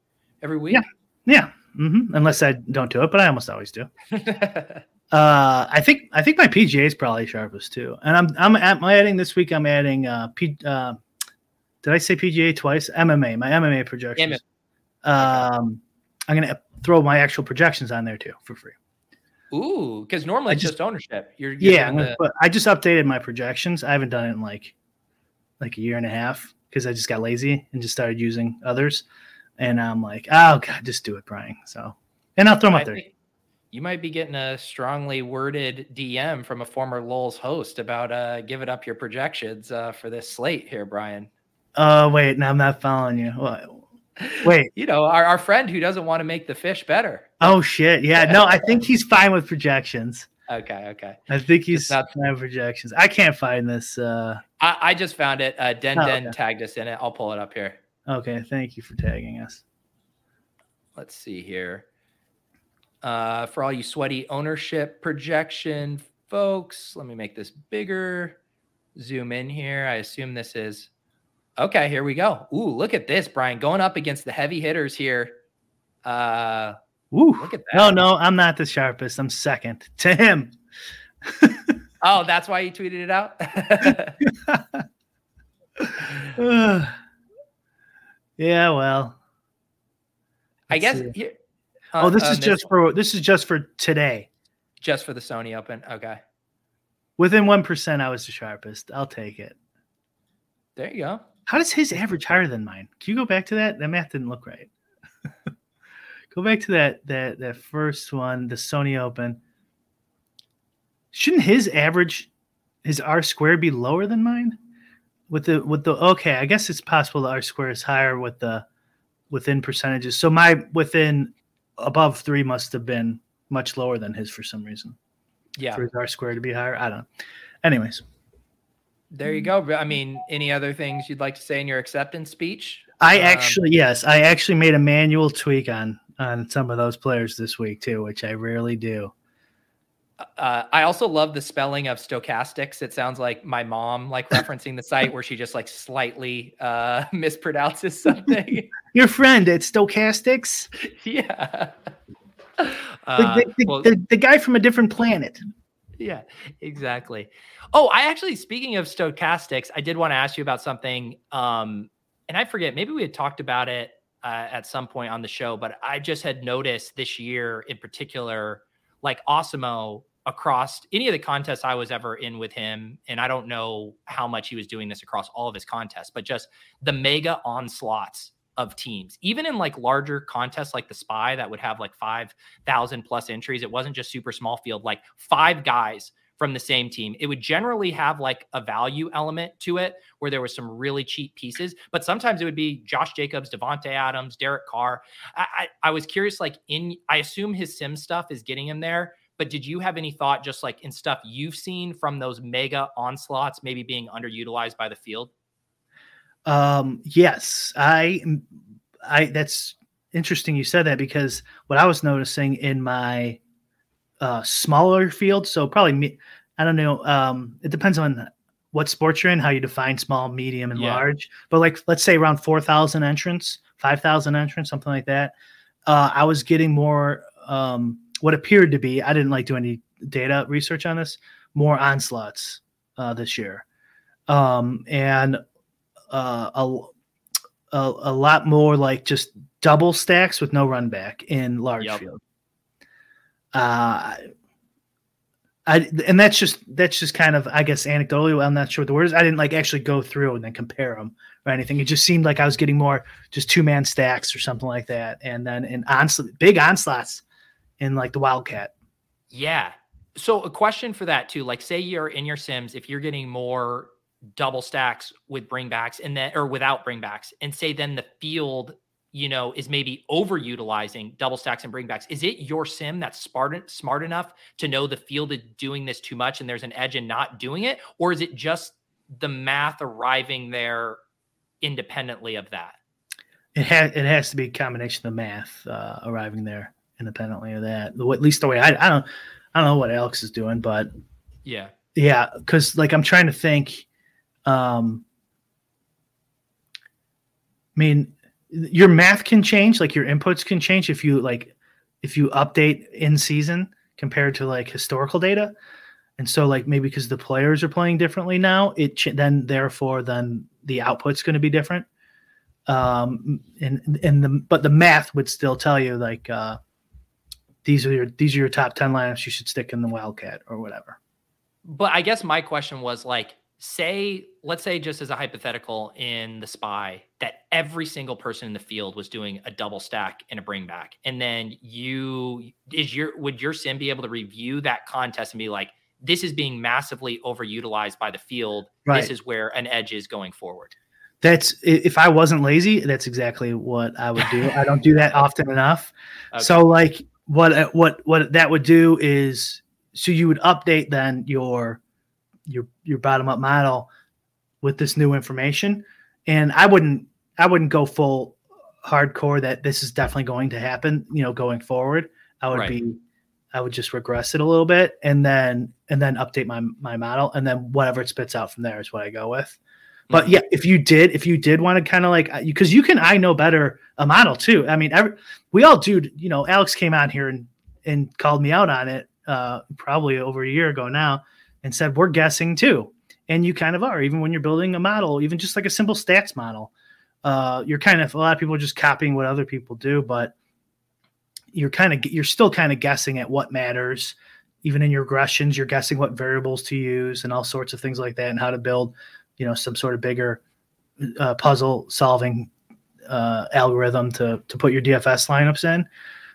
every week? Yeah. Yeah. Mm-hmm. Unless I don't do it, but I almost always do. *laughs* uh, I think I think my PGA is probably sharpest too, and I'm I'm I'm adding this week. I'm adding uh, P, uh did I say PGA twice? MMA, my MMA projections. Um, I'm gonna throw my actual projections on there too for free. Ooh, because normally it's just, just ownership. You're, you're yeah, the... but I just updated my projections. I haven't done it in like like a year and a half because I just got lazy and just started using others. And I'm like, oh god, just do it, Brian. So, and I'll throw my up there. You might be getting a strongly worded DM from a former Lowell's host about uh, giving up your projections uh, for this slate here, Brian. Oh uh, wait, now I'm not following you. What? Wait, you know our, our friend who doesn't want to make the fish better. Oh shit, yeah, no, I think he's fine with projections. Okay, okay. I think he's not fine with projections. I can't find this. Uh... I, I just found it. Uh, Den oh, Den okay. tagged us in it. I'll pull it up here. Okay, thank you for tagging us. Let's see here. Uh, for all you sweaty ownership projection folks, let me make this bigger. Zoom in here. I assume this is okay. Here we go. Ooh, look at this, Brian, going up against the heavy hitters here. Uh, Ooh, look at that. No, no, I'm not the sharpest. I'm second to him. oh, that's why you tweeted it out. *laughs* *laughs* *laughs* *sighs* Yeah, well. I guess. Here, uh, oh, this uh, is just for this is just for today. Just for the Sony Open. Okay. Within one percent, I was the sharpest. I'll take it. There you go. How does his average higher than mine? Can you go back to that? That math didn't look right. *laughs* go back to that that that first one, the Sony Open. Shouldn't his average, his R square, be lower than mine? With the with the okay i guess it's possible that r square is higher with the within percentages so my within above three must have been much lower than his for some reason yeah for his r square to be higher i don't know anyways There you go. I mean, any other things you'd like to say in your acceptance speech? I Um, actually, yes, I actually made a manual tweak on on some of those players this week too, which I rarely do. Uh, I also love the spelling of Stokastic's. It sounds like my mom, like *laughs* referencing the site where she just like slightly uh, *laughs* mispronounces *laughs* something. Your friend at Stokastic's, yeah. the, Uh, the, the, well, the, the guy from a different planet. yeah, exactly. Oh, I actually, speaking of Stokastic's, I did want to ask you about something. Um, and I forget, maybe we had talked about it uh, at some point on the show, but I just had noticed this year in particular, like Awesemo across any of the contests I was ever in with him, and I don't know how much he was doing this across all of his contests, but just the mega onslaughts of teams, even in like larger contests like the Spy that would have like 5,000 plus entries. It wasn't just super small field, like five guys from the same team. It would generally have like a value element to it where there was some really cheap pieces, but sometimes it would be Josh Jacobs, Davante Adams, Derek Carr. I, I, I was curious, like in, I assume his sim stuff is getting him there, but did you have any thought just like in stuff you've seen from those mega onslaughts maybe being underutilized by the field? Um, yes, I, I. That's interesting. You said that because what I was noticing in my uh, smaller field, so probably me. I don't know. Um, it depends on what sports you're in, how you define small, medium, and Yeah. large. But like, let's say around four thousand entrants, five thousand entrants, something like that. Uh, I was getting more. Um, what appeared to be, I didn't like do any data research on this. More onslaughts uh, this year, um, and uh, a, a a lot more like just double stacks with no run back in large Yep. field. Uh, I and that's just that's just kind of I guess anecdotally. I'm not sure what the word is. I didn't like actually go through and then compare them or anything. It just seemed like I was getting more just two man stacks or something like that, and then in onslaught, big onslaughts in like the Wildcat. Yeah. So a question for that too, like say you're in your sims, if you're getting more double stacks with bringbacks and then or without bringbacks, and say then the field, you know, is maybe overutilizing double stacks and bringbacks. Is it your sim that's smart smart enough to know the field is doing this too much and there's an edge in not doing it, or is it just the math arriving there independently of that? It has it has to be a combination of math uh, arriving there independently of that. At least the way I I don't I don't know what Alex is doing, but Yeah. yeah, because like I'm trying to think. Um, I mean, your math can change, like your inputs can change if you like if you update in season compared to like historical data. And so, like maybe because the players are playing differently now, it ch- then therefore then the output's going to be different. Um, and and the but the math would still tell you like uh, these are your these are your top ten lineups you should stick in the Wildcat or whatever. But I guess my question was like, say, let's say, just as a hypothetical in the spy, that every single person in the field was doing a double stack and a bring back. And then you is your would your sim be able to review that contest and be like, this is being massively overutilized by the field. Right. This is where an edge is going forward. That's if I wasn't lazy, that's exactly what I would do. I don't do that *laughs* often enough. Okay. So like what uh, what what that would do is so you would update then your your your bottom up model with this new information and I wouldn't I wouldn't go full hardcore that this is definitely going to happen, you know, going forward. I would Right. be I would just regress it a little bit and then and then update my my model and then whatever it spits out from there is what I go with. But yeah, if you did, if you did want to kind of like, because you can, I know better a model too. I mean, every, we all do. You know, Alex came on here and and called me out on it, uh, probably over a year ago now, and said we're guessing too. And you kind of are, even when you're building a model, even just like a simple stats model. Uh, you're kind of a lot of people are just copying what other people do, but you're kind of you're still kind of guessing at what matters. Even in your regressions, you're guessing what variables to use and all sorts of things like that, and how to build you know some sort of bigger uh, puzzle solving uh, algorithm to to put your DFS lineups in.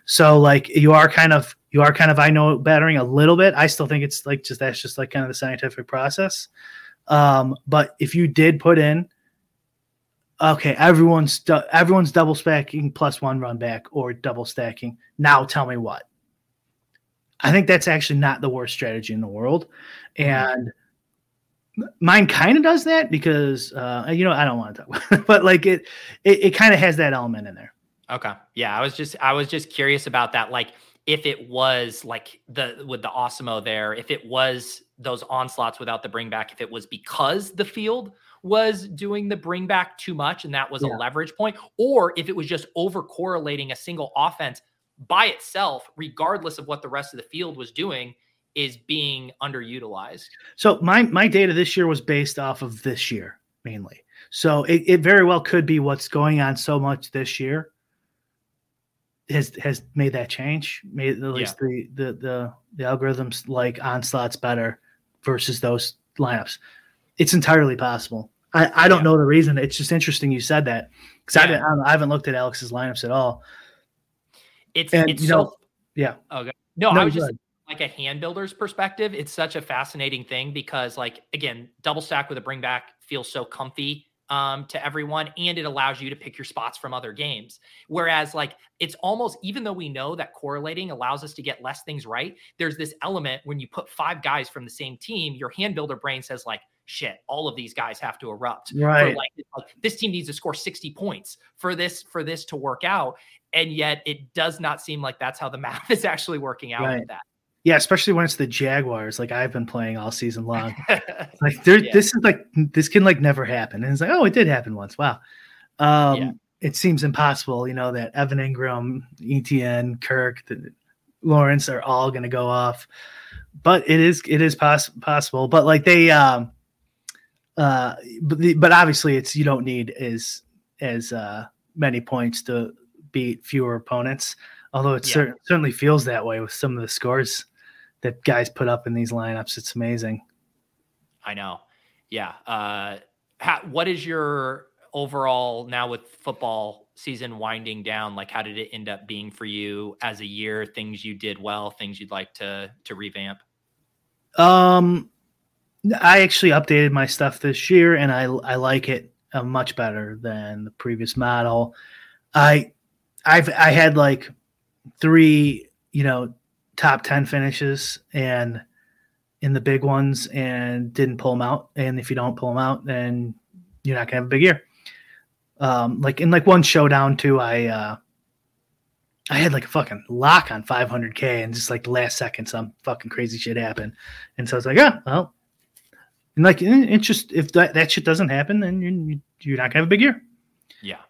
So like you are kind of you are kind of I know battering a little bit. I still think it's like just that's just like kind of the scientific process. Um, but if you did put in okay, everyone's du- everyone's double stacking plus one run back or double stacking. Now tell me what. I think that's actually not the worst strategy in the world. And mine kind of does that because uh, you know I don't want to talk, about it, *laughs* but like it, it, it kind of has that element in there. Okay. Yeah, I was just I was just curious about that. Like if it was like the with the Awesemo there, if it was those onslaughts without the bring back, if it was because the field was doing the bring back too much and that was yeah. a leverage point, or if it was just over correlating a single offense by itself, regardless of what the rest of the field was doing, is being underutilized. So my my data this year was based off of this year mainly. So it, it very well could be what's going on so much this year has has made that change. Made at least yeah. the, the the the algorithms like onslaughts better versus those lineups. It's entirely possible. I, I don't yeah. know the reason. It's just interesting you said that because yeah. I, I, I, haven't looked at Alex's lineups at all. It's and, it's you know, so yeah. Okay. No, no I was just like a hand builder's perspective. It's such a fascinating thing because like again, double stack with a bring back feels so comfy um, to everyone and it allows you to pick your spots from other games. Whereas, like, it's almost even though we know that correlating allows us to get less things right, there's this element when you put five guys from the same team, your hand builder brain says, like, shit, all of these guys have to erupt. Right. Like, like, this team needs to score 60 points for this for this to work out. And yet it does not seem like that's how the *laughs* math is actually working out right. with that. Yeah, especially when it's the Jaguars, like I've been playing all season long. *laughs* like there, yeah. this is like this can like never happen. And it's like, oh, it did happen once. Wow. Um, yeah. it seems impossible, you know, that Evan Engram, ETN, Kirk, the, Lawrence are all gonna go off. But it is it is poss- possible. But like they um uh but the, but obviously it's you don't need as as uh many points to beat fewer opponents although it yeah. cer- certainly feels that way with some of the scores that guys put up in these lineups. It's amazing. I know. Yeah. Uh, how, what is your overall now with football season winding down? Like, how did it end up being for you as a year? Things you did well, things you'd like to to revamp. Um, I actually updated my stuff this year, and I I like it uh, much better than the previous model. I I've I had like three, you know, top 10 finishes and in the big ones and didn't pull them out. And if you don't pull them out, then you're not gonna have a big year. Um, like in like one showdown too, I uh, I had like a fucking lock on 500k, and just like the last second, some fucking crazy shit happened, and so I was like, yeah, well, and like it's just if that that shit doesn't happen, then you, you're not gonna have a big year. Yeah.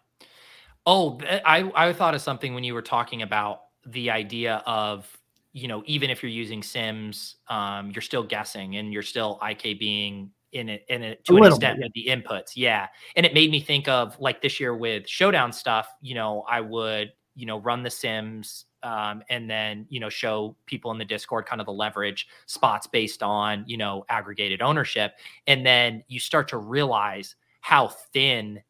Oh, I I thought of something when you were talking about the idea of you know, even if you're using Sims, um, you're still guessing and you're still IK being in it in it to a an extent bit, yeah. with the inputs. Yeah. And it made me think of like this year with showdown stuff, you know, I would, you know, run the Sims um, and then, you know, show people in the Discord kind of the leverage spots based on, you know, aggregated ownership. And then you start to realize how thin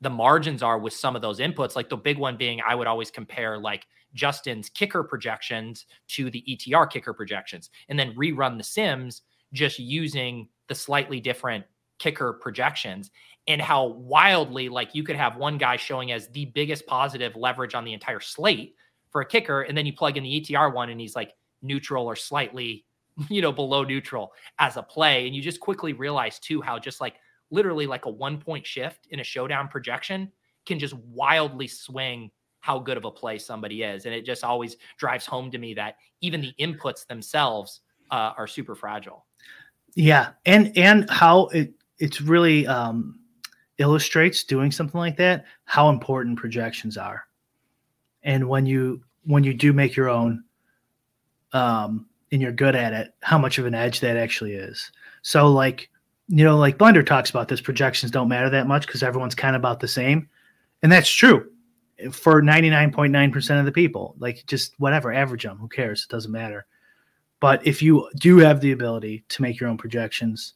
the margins are with some of those inputs. Like the big one being, I would always compare like Justin's kicker projections to the ETR kicker projections and then rerun the Sims just using the slightly different kicker projections and how wildly like you could have one guy showing as the biggest positive leverage on the entire slate for a kicker and then you plug in the ETR one and he's like neutral or slightly *laughs* you know below neutral as a play and you just quickly realize too how just like literally like a one point shift in a showdown projection can just wildly swing how good of a play somebody is. And it just always drives home to me that even the inputs themselves uh, are super fragile. Yeah, and and how it it's really um, illustrates doing something like that how important projections are, and when you when you do make your own, um, and you're good at it, how much of an edge that actually is. So like you know, like Blender talks about this, projections don't matter that much because everyone's kind of about the same, and that's true for 99.9% of the people. Like just whatever, average them. Who cares? It doesn't matter. But if you do have the ability to make your own projections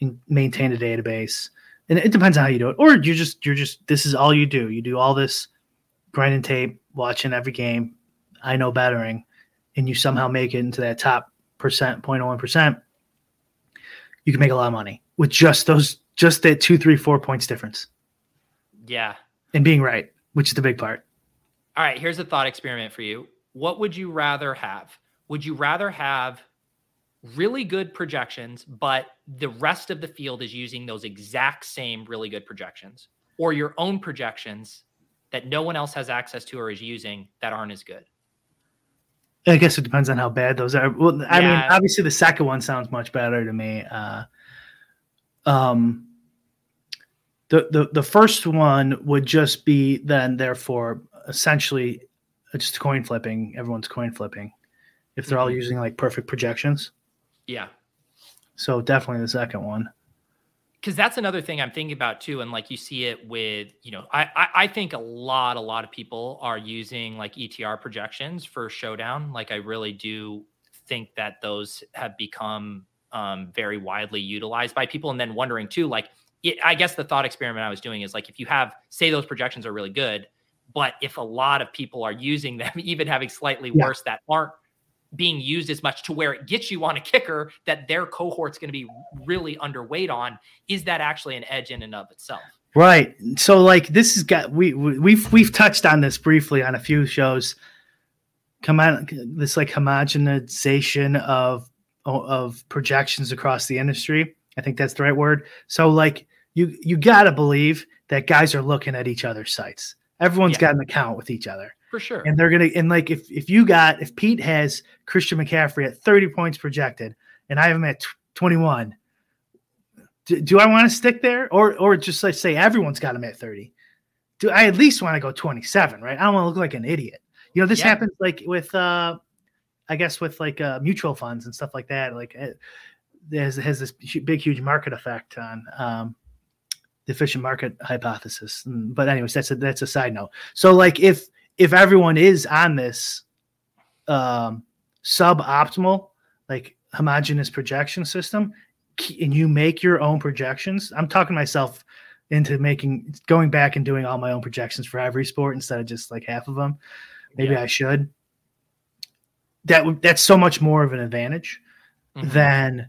and maintain a database, and it depends on how you do it, or you're just you're just this is all you do. You do all this grinding tape, watching every game, I know bettering, and you somehow make it into that top percent, 0.01 percent. You can make a lot of money with just those, just that two, three, four points difference. Yeah, and being right which is the big part. All right, here's a thought experiment for you. What would you rather have? Would you rather have really good projections, but the rest of the field is using those exact same really good projections, or your own projections that no one else has access to or is using that aren't as good. I guess it depends on how bad those are. Well, I mean, obviously the second one sounds much better to me. Uh, um, the the the first one would just be then, therefore, essentially, just coin flipping. Everyone's coin flipping if they're all Mhm. using like perfect projections. Yeah. So definitely the second one. because that's another thing I'm thinking about too, and like you see it with, you know, I, I I think a lot a lot of people are using like ETR projections for Showdown. Like I really do think that those have become um, very widely utilized by people, and then wondering too, like it, I guess the thought experiment I was doing is like if you have say those projections are really good, but if a lot of people are using them, *laughs* even having slightly Yeah. worse that aren't being used as much to where it gets you on a kicker that their cohort's going to be really underweight on is that actually an edge in and of itself Right. So like this has got we, we we've we've touched on this briefly on a few shows. Come on, this like homogenization of of projections across the industry. I think that's the right word. So like you you got to believe that guys are looking at each other's sites. Everyone's Yeah. got an account with each other. for sure And they're gonna and like if if you got if Pete has Christian McCaffrey at 30 points projected and I have him at tw- 21, do, do I want to stick there or or just like say everyone's got him at 30? Do I at least want to go 27, right? I don't want to look like an idiot. You know, this Yeah. happens like with uh I guess with like uh mutual funds and stuff like that. Like it, there's has this big huge market effect on um the efficient market hypothesis. Mm, But anyways, that's a that's a side note. So like if if everyone is on this um suboptimal like homogeneous projection system and you make your own projections i'm talking myself into making going back and doing all my own projections for every sport instead of just like half of them maybe Yeah. i should that would that's so much more of an advantage Mhm. than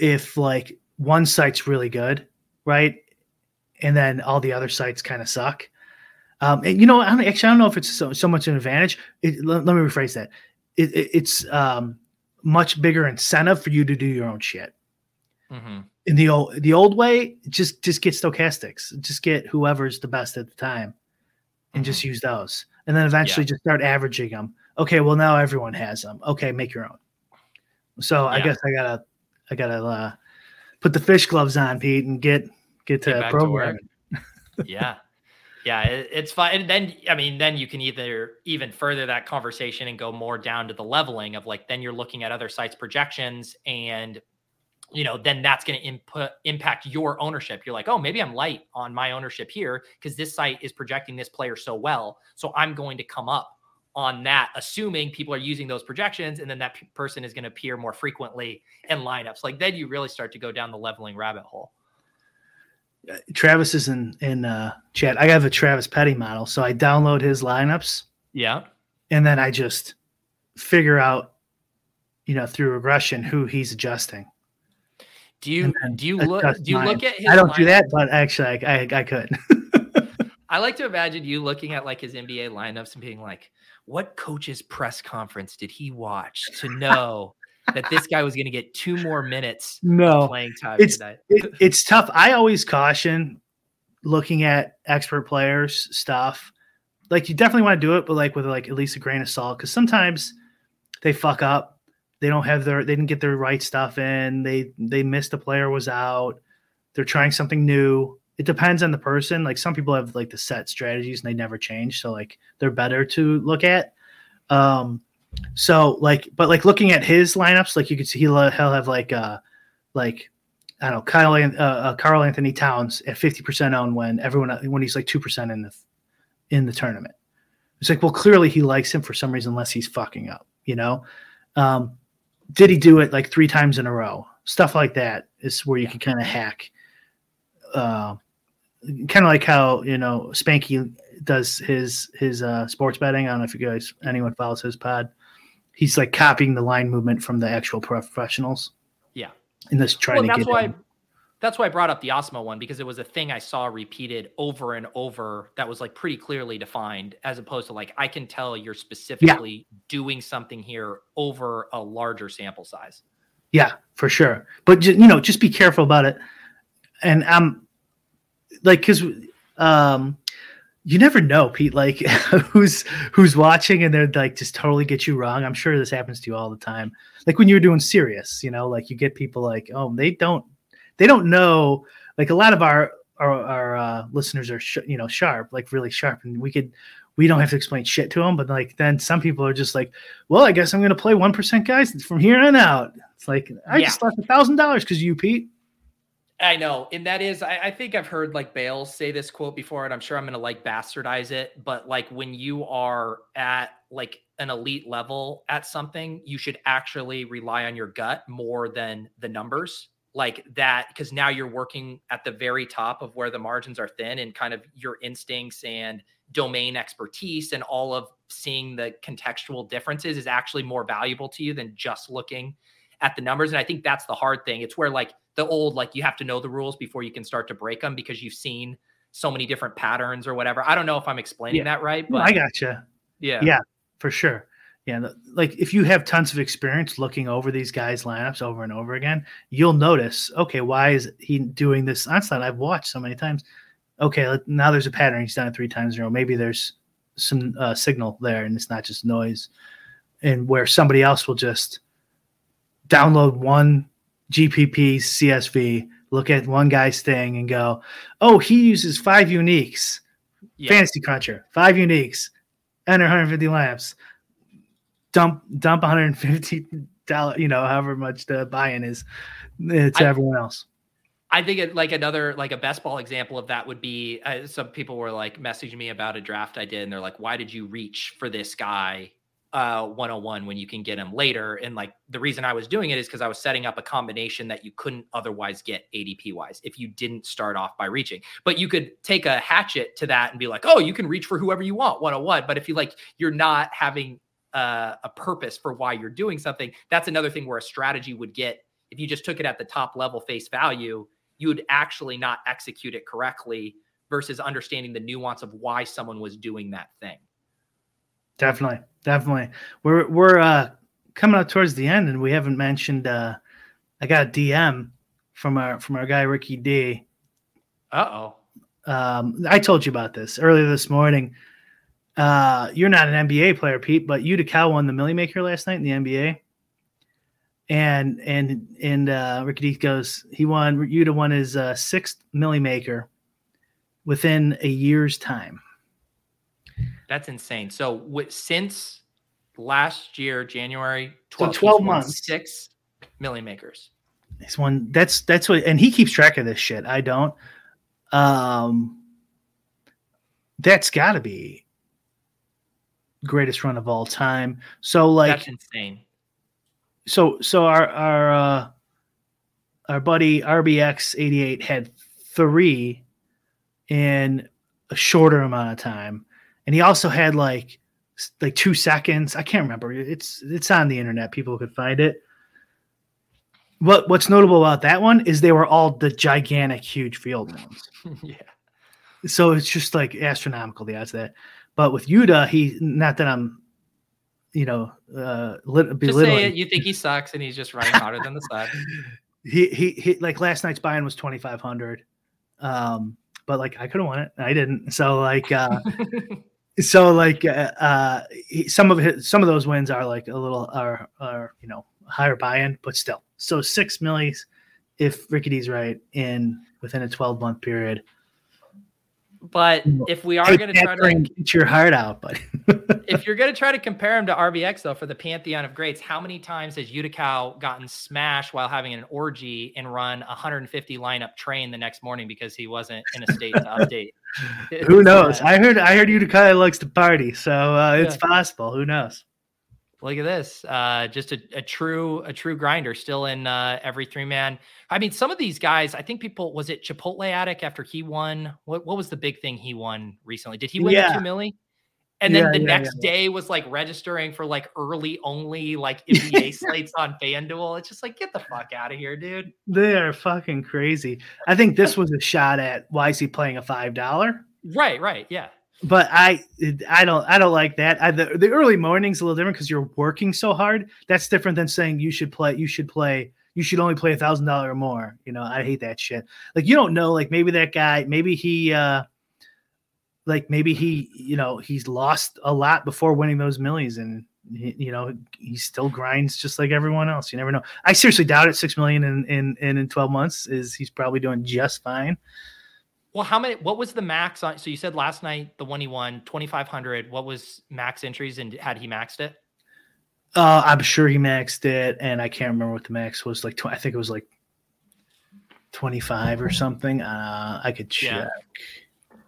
if like one site's really good right and then all the other sites kind of suck um, and you know, I don't, actually, I don't know if it's so, so much an advantage. It, let, let me rephrase that. It, it, it's um, much bigger incentive for you to do your own shit. Mhm. In the old the old way, just just get Stokastic's, just get whoever's the best at the time, and just use those, and then eventually just start averaging them. Okay, well now everyone has them. Okay, make your own. So I guess I gotta I gotta uh, put the fish gloves on, Pete, and get get to Get back to *laughs* yeah. Yeah it, it's fine. And then i mean then you can either even further that conversation and go more down to the leveling of like then you're looking at other sites projections and you know then that's going to input impact your ownership. You're like oh maybe i'm light on my ownership here because this site is projecting this player so well so i'm going to come up on that assuming people are using those projections and then that p- person is going to appear more frequently in lineups like then you really start to go down the leveling rabbit hole Travis is in in uh, chat. I have a Travis Petty model, so I download his lineups yeah and then I just figure out, you know, through regression who he's adjusting. do you do you look do you mine. look at his I don't do that, but actually, I I, I could. *laughs* I like to imagine you looking at like his NBA lineups and being like, what coach's press conference did he watch to know that this guy was going to get two more minutes of no, playing time it's- tonight? it, it's tough. I always caution looking at expert players stuff. Like you definitely want to do it, but like with like at least a grain of salt, because sometimes they fuck up. They don't have their they didn't get their right stuff in. They they missed a player was out. They're trying something new. It depends on the person. Like some people have like the set strategies and they never change, so like they're better to look at. Um, so like, but like looking at his lineups, like you could see he'll, he'll have like uh like I don't know Kyle uh, uh, Karl-Anthony Towns at fifty percent owned when everyone when he's like two percent in the in the tournament. It's like well clearly he likes him for some reason unless he's fucking up, you know. Um, did he do it like three times in a row? Stuff like that is where you can kind of hack. Uh, kind of like how you know Spanky does his his uh, sports betting. I don't know if you guys anyone follows his pod. He's like copying the line movement from the actual professionals. Yeah. And this trying Well, to that's get why that's why I brought up the Awesemo one because it was a thing I saw repeated over and over that was like pretty clearly defined, as opposed to like I can tell you're specifically yeah. doing something here over a larger sample size. Yeah, for sure. But you know, just be careful about it. And I'm like, because um, you never know, Pete. Like, *laughs* who's who's watching and they're like just totally get you wrong. I'm sure this happens to you all the time. Like when you're doing serious, you know, like you get people like, oh, they don't they don't know like a lot of our our, our uh, listeners are sh- you know sharp like really sharp and we could we don't have to explain shit to them but like then some people are just like well i guess i'm going to play 1% guys from here on out it's like i yeah. just lost a thousand dollars because you pete I know. And that is, I, I, think I've heard like Bales say this quote before, and I'm sure I'm going to like bastardize it. But like when you are at like an elite level at something, you should actually rely on your gut more than the numbers like that because now you're working at the very top of where the margins are thin and kind of your instincts and domain expertise and all of seeing the contextual differences is actually more valuable to you than just looking at the numbers and i think that's the hard thing it's where like the old like you have to know the rules before you can start to break them because you've seen so many different patterns or whatever i don't know if i'm explaining yeah. that right but i gotcha yeah yeah for sure yeah, like if you have tons of experience looking over these guys' lineups over and over again, you'll notice, okay, why is he doing this onslaught? I've watched so many times. Okay, now there's a pattern. He's done it three times in a row. Maybe there's some uh, signal there, and it's not just noise. And where somebody else will just download one GPP CSV, look at one guy's thing, and go, "Oh, he uses five uniques." Yeah. Fantasy Cruncher, five uniques, enter 150 lamps dump dump 150 dollar you know however much the buy-in is to I, everyone else i think it like another like a best ball example of that would be uh, some people were like messaging me about a draft i did and they're like why did you reach for this guy uh 101 when you can get them later and like the reason i was doing it is because i was setting up a combination that you couldn't otherwise get adp wise if you didn't start off by reaching but you could take a hatchet to that and be like oh you can reach for whoever you want 101 but if you like you're not having uh, a purpose for why you're doing something. That's another thing where a strategy would get if you just took it at the top level face value, you would actually not execute it correctly versus understanding the nuance of why someone was doing that thing. Definitely, definitely. We're we're uh, coming up towards the end, and we haven't mentioned. Uh, I got a DM from our from our guy Ricky D. Uh oh. Um, I told you about this earlier this morning. Uh, you're not an NBA player, Pete, but youdacao won the Milly Maker last night in the NBA. And and and uh, Ricky D goes, he won. Yuta won his uh, sixth Milly Maker within a year's time. That's insane. So w- since last year, January 12, so 12 months, six Milly Makers. This one, that's that's what, and he keeps track of this shit. I don't. Um, that's got to be greatest run of all time. So like that's insane. So so our our uh, our buddy RBX eighty eight had three in a shorter amount of time, and he also had like like two seconds. I can't remember. It's it's on the internet. People could find it. What what's notable about that one is they were all the gigantic, huge field *laughs* ones. yeah. So it's just like astronomical the odds that. But with Yuta, he not that I'm, you know, uh, lit, just say it. You think he sucks, and he's just running harder than the sun. *laughs* He, he he like last night's buy-in was twenty five hundred, um, but like I could have won it, I didn't. So like, uh, *laughs* so like, uh, uh, some of his, some of those wins are like a little are are you know higher buy-in, but still. So six millis, if Ricky D's right, in within a twelve month period but if we are going to try to get your heart out, but *laughs* if you're going to try to compare him to RBX though, for the pantheon of greats, how many times has youdacao gotten smashed while having an orgy and run 150 lineup train the next morning because he wasn't in a state to update? *laughs* Who knows? I heard I heard youdacao likes to party, so uh, it's yeah. possible. Who knows? Look at this. Uh, just a, a, true, a true grinder still in uh, every three man. I mean, some of these guys, I think people was it Chipotle Attic after he won. What what was the big thing he won recently? Did he win yeah. the two milli? And then Yeah, the yeah, next day was like registering for like early only like NBA *laughs* slates on FanDuel. It's just like get the fuck out of here, dude. They are fucking crazy. I think this was a shot at why is he playing a five dollar? Right, right, yeah. But I, I don't, I don't like that. I, the, the early morning's a little different because you're working so hard. That's different than saying you should play. You should play. You should only play a thousand dollar or more. You know, I hate that shit. Like you don't know. Like maybe that guy. Maybe he. uh like maybe he, you know, he's lost a lot before winning those millies, and he, you know he still grinds just like everyone else. You never know. I seriously doubt it. Six million in in in, in twelve months is he's probably doing just fine. Well, how many? What was the max on? So you said last night the one he won twenty five hundred. What was max entries and had he maxed it? Uh, I'm sure he maxed it, and I can't remember what the max was. Like, tw- I think it was like 25 or something. Uh, I could check. Yeah.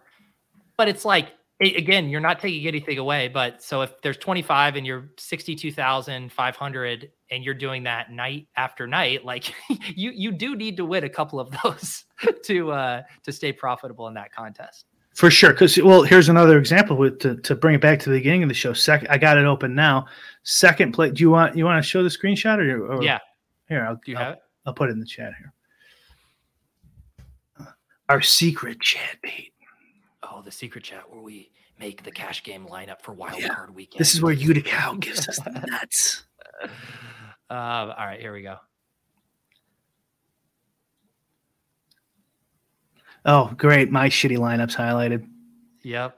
But it's like again, you're not taking anything away. But so if there's 25 and you're 62,500 and you're doing that night after night, like *laughs* you you do need to win a couple of *laughs* those to uh to stay profitable in that contest. For sure, because well, here's another example with to, to bring it back to the beginning of the show. Second, I got it open now. Second play. Do you want you want to show the screenshot or, or Yeah. Here, I'll, Do you I'll, have it? I'll put it in the chat here. Our secret chat bait. Oh, the secret chat where we make the cash game lineup for wild Yeah. card weekend. This is where youdacao gives us the nuts. Uh, all right, here we go. Oh, great! My shitty lineups highlighted. Yep.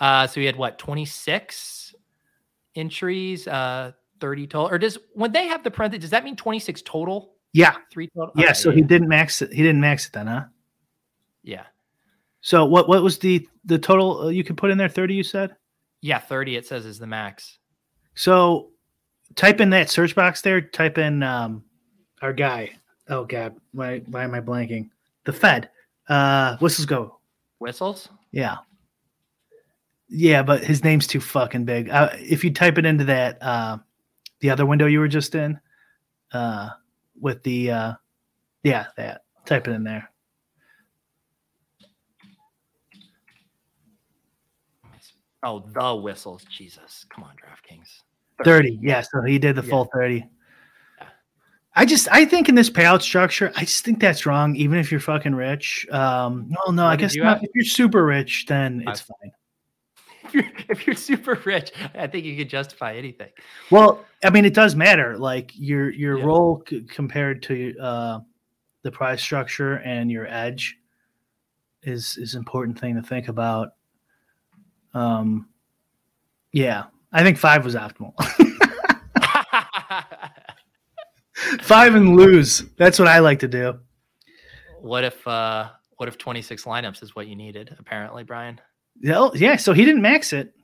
Uh, so we had what, 26 entries, uh, 30 total, or does when they have the parentheses, does that mean 26 total? Yeah, Three total? yeah. So he didn't max it. He didn't max it then, huh? Yeah. So what? What was the the total uh, you could put in there? Thirty, you said. Yeah. 30, it says is the max. So type in that search box there. Type in um, our guy. Oh God, why why am I blanking? The Fed. Uh, whistles go. Whistles? Yeah. Yeah, but his name's too fucking big. Uh, if you type it into that, uh, the other window you were just in, uh, with the, uh, yeah, that. Type it in there. Oh, the whistles. Jesus. Come on, DraftKings. 30. Yeah, so he did the Yeah. full 30. I just I think in this payout structure, I just think that's wrong, even if you're fucking rich. Um no, no, I What did guess you not. If you're super rich, then it's fine. *laughs* If you're, if you're super rich, I think you could justify anything. Well, I mean, it does matter. Like your your Yeah. role c- compared to uh the price structure and your edge is is important thing to think about. Um yeah, I think five was optimal. *laughs* five and lose. That's what I like to do. what if uh what if 26 lineups is what you needed, apparently, Brian? Yeah, oh, yeah. So he didn't max it.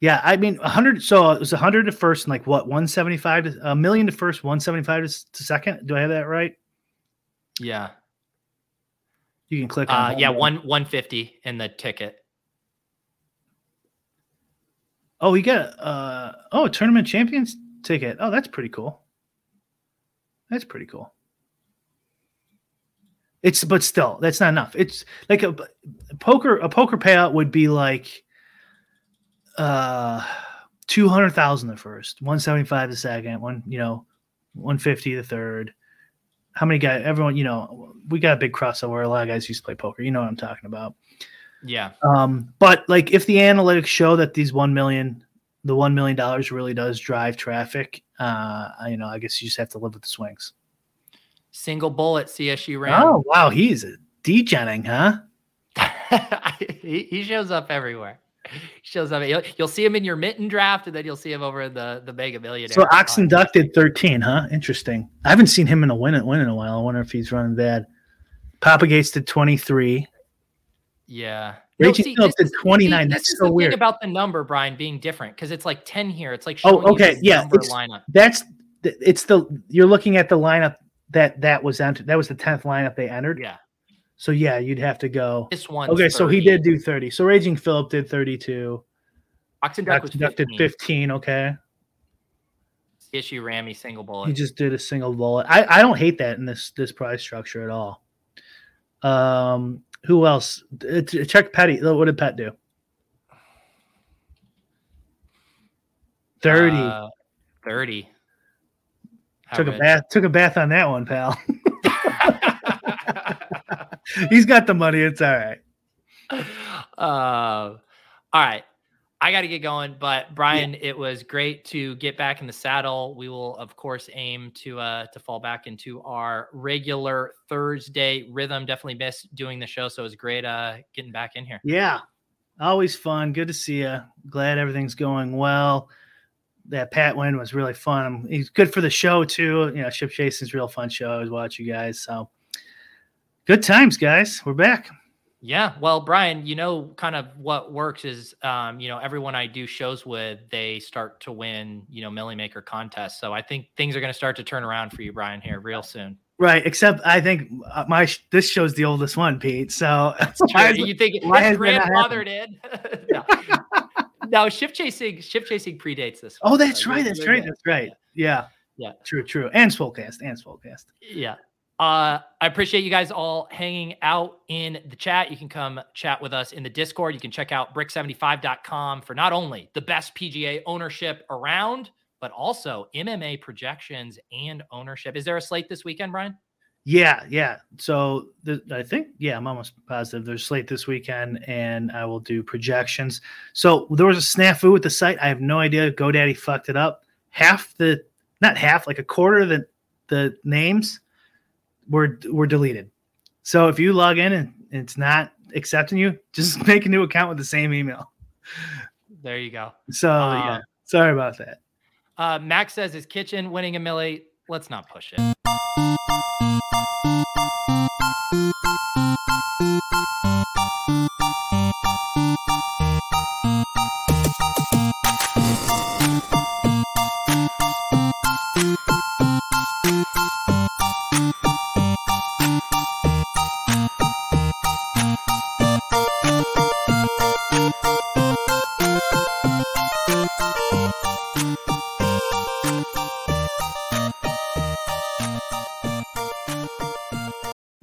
Yeah, I mean, hundred. So it was hundred to first, and like what, one seventy five to a million to first, one seventy five to, to second. Do I have that right? Yeah. You can click Uh, on. yeah, home. one 150 in the ticket. Oh, you got uh oh a tournament champions ticket. Oh, that's pretty cool. That's pretty cool. It's but still that's not enough. It's like a, a poker a poker payout would be like uh two hundred thousand the first, one seventy five the second, one you know, one fifty the third. How many guys? Everyone, you know, we got a big crossover. A lot of guys used to play poker. You know what I'm talking about. Yeah. Um, but like if the analytics show that these one million, the one million dollars really does drive traffic, uh, you know, I guess you just have to live with the swings. Single bullet CSURAM. Oh wow, he's a degenning, huh? *laughs* he, he shows up everywhere. He shows up. You'll, you'll see him in your mitten draft, and then you'll see him over in the the Mega Millionaire. So Ox inducted thirteen, huh? Interesting. I haven't seen him in a win win in a while. I wonder if he's running bad. Papa Gates did twenty three. Yeah. Raging Phillips this did is- 29. see, That's is so the weird. Thing about the number, Brian, being different because it's like ten here. It's like Oh, showing you okay, yeah, it's- lineup. That's it's the you're looking at the lineup that that was entered. That was the tenth lineup they entered. Yeah. So yeah, you'd have to go. This one. Okay, so he did do 30. So Raging Philip did 32. Oxen Duck was Conducted 15. 15. Okay. Issue Rammy single bullet. He just did a single bullet. I, I don't hate that in this this price structure at all. Um, who else? Check Patty. What did Pat do? 30. Uh, 30. How took rich. a bath took a bath on that one, pal. *laughs* He's got the money, it's all right. *laughs* Uh, all right. I got to get going, but Brian, it was great to get back in the saddle. We will, of course, aim to uh, to fall back into our regular Thursday rhythm. Definitely missed doing the show, so it was great uh, getting back in here. Yeah, always fun. Good to see you. Glad everything's going well. That Pat win was really fun. He's good for the show too. You know, Ship Chasing's real fun show. I always watch you guys. So good times, guys. We're back. Yeah. Well, Brian, you know, kind of what works is, um, you know, everyone I do shows with, they start to win, you know, Milly Maker contests. So I think things are going to start to turn around for you, Brian, here real soon. Right. Except I think uh, my this show's the oldest one, Pete. So *laughs* you think why his has that not grandfather did? no. *laughs* no, ship chasing, ship chasing predates this. Oh, one, that's so right. That's right. That's right. Yeah. Yeah. True. True. And Swolecast. And Swolecast. Yeah. Uh, I appreciate you guys all hanging out in the chat. You can come chat with us in the Discord. You can check out brick75.com for not only the best PGA ownership around, but also MMA projections and ownership. Is there a slate this weekend, Brian? Yeah, yeah. So the, I think, yeah, I'm almost positive there's slate this weekend, and I will do projections. So there was a snafu with the site. I have no idea. GoDaddy fucked it up. Half the, not half, like a quarter of the the names were were deleted. So if you log in and it's not accepting you, just *laughs* make a new account with the same email. There you go. So yeah, Um, sorry about that. Uh, Max says his kitchen winning a millie. Let's not push it.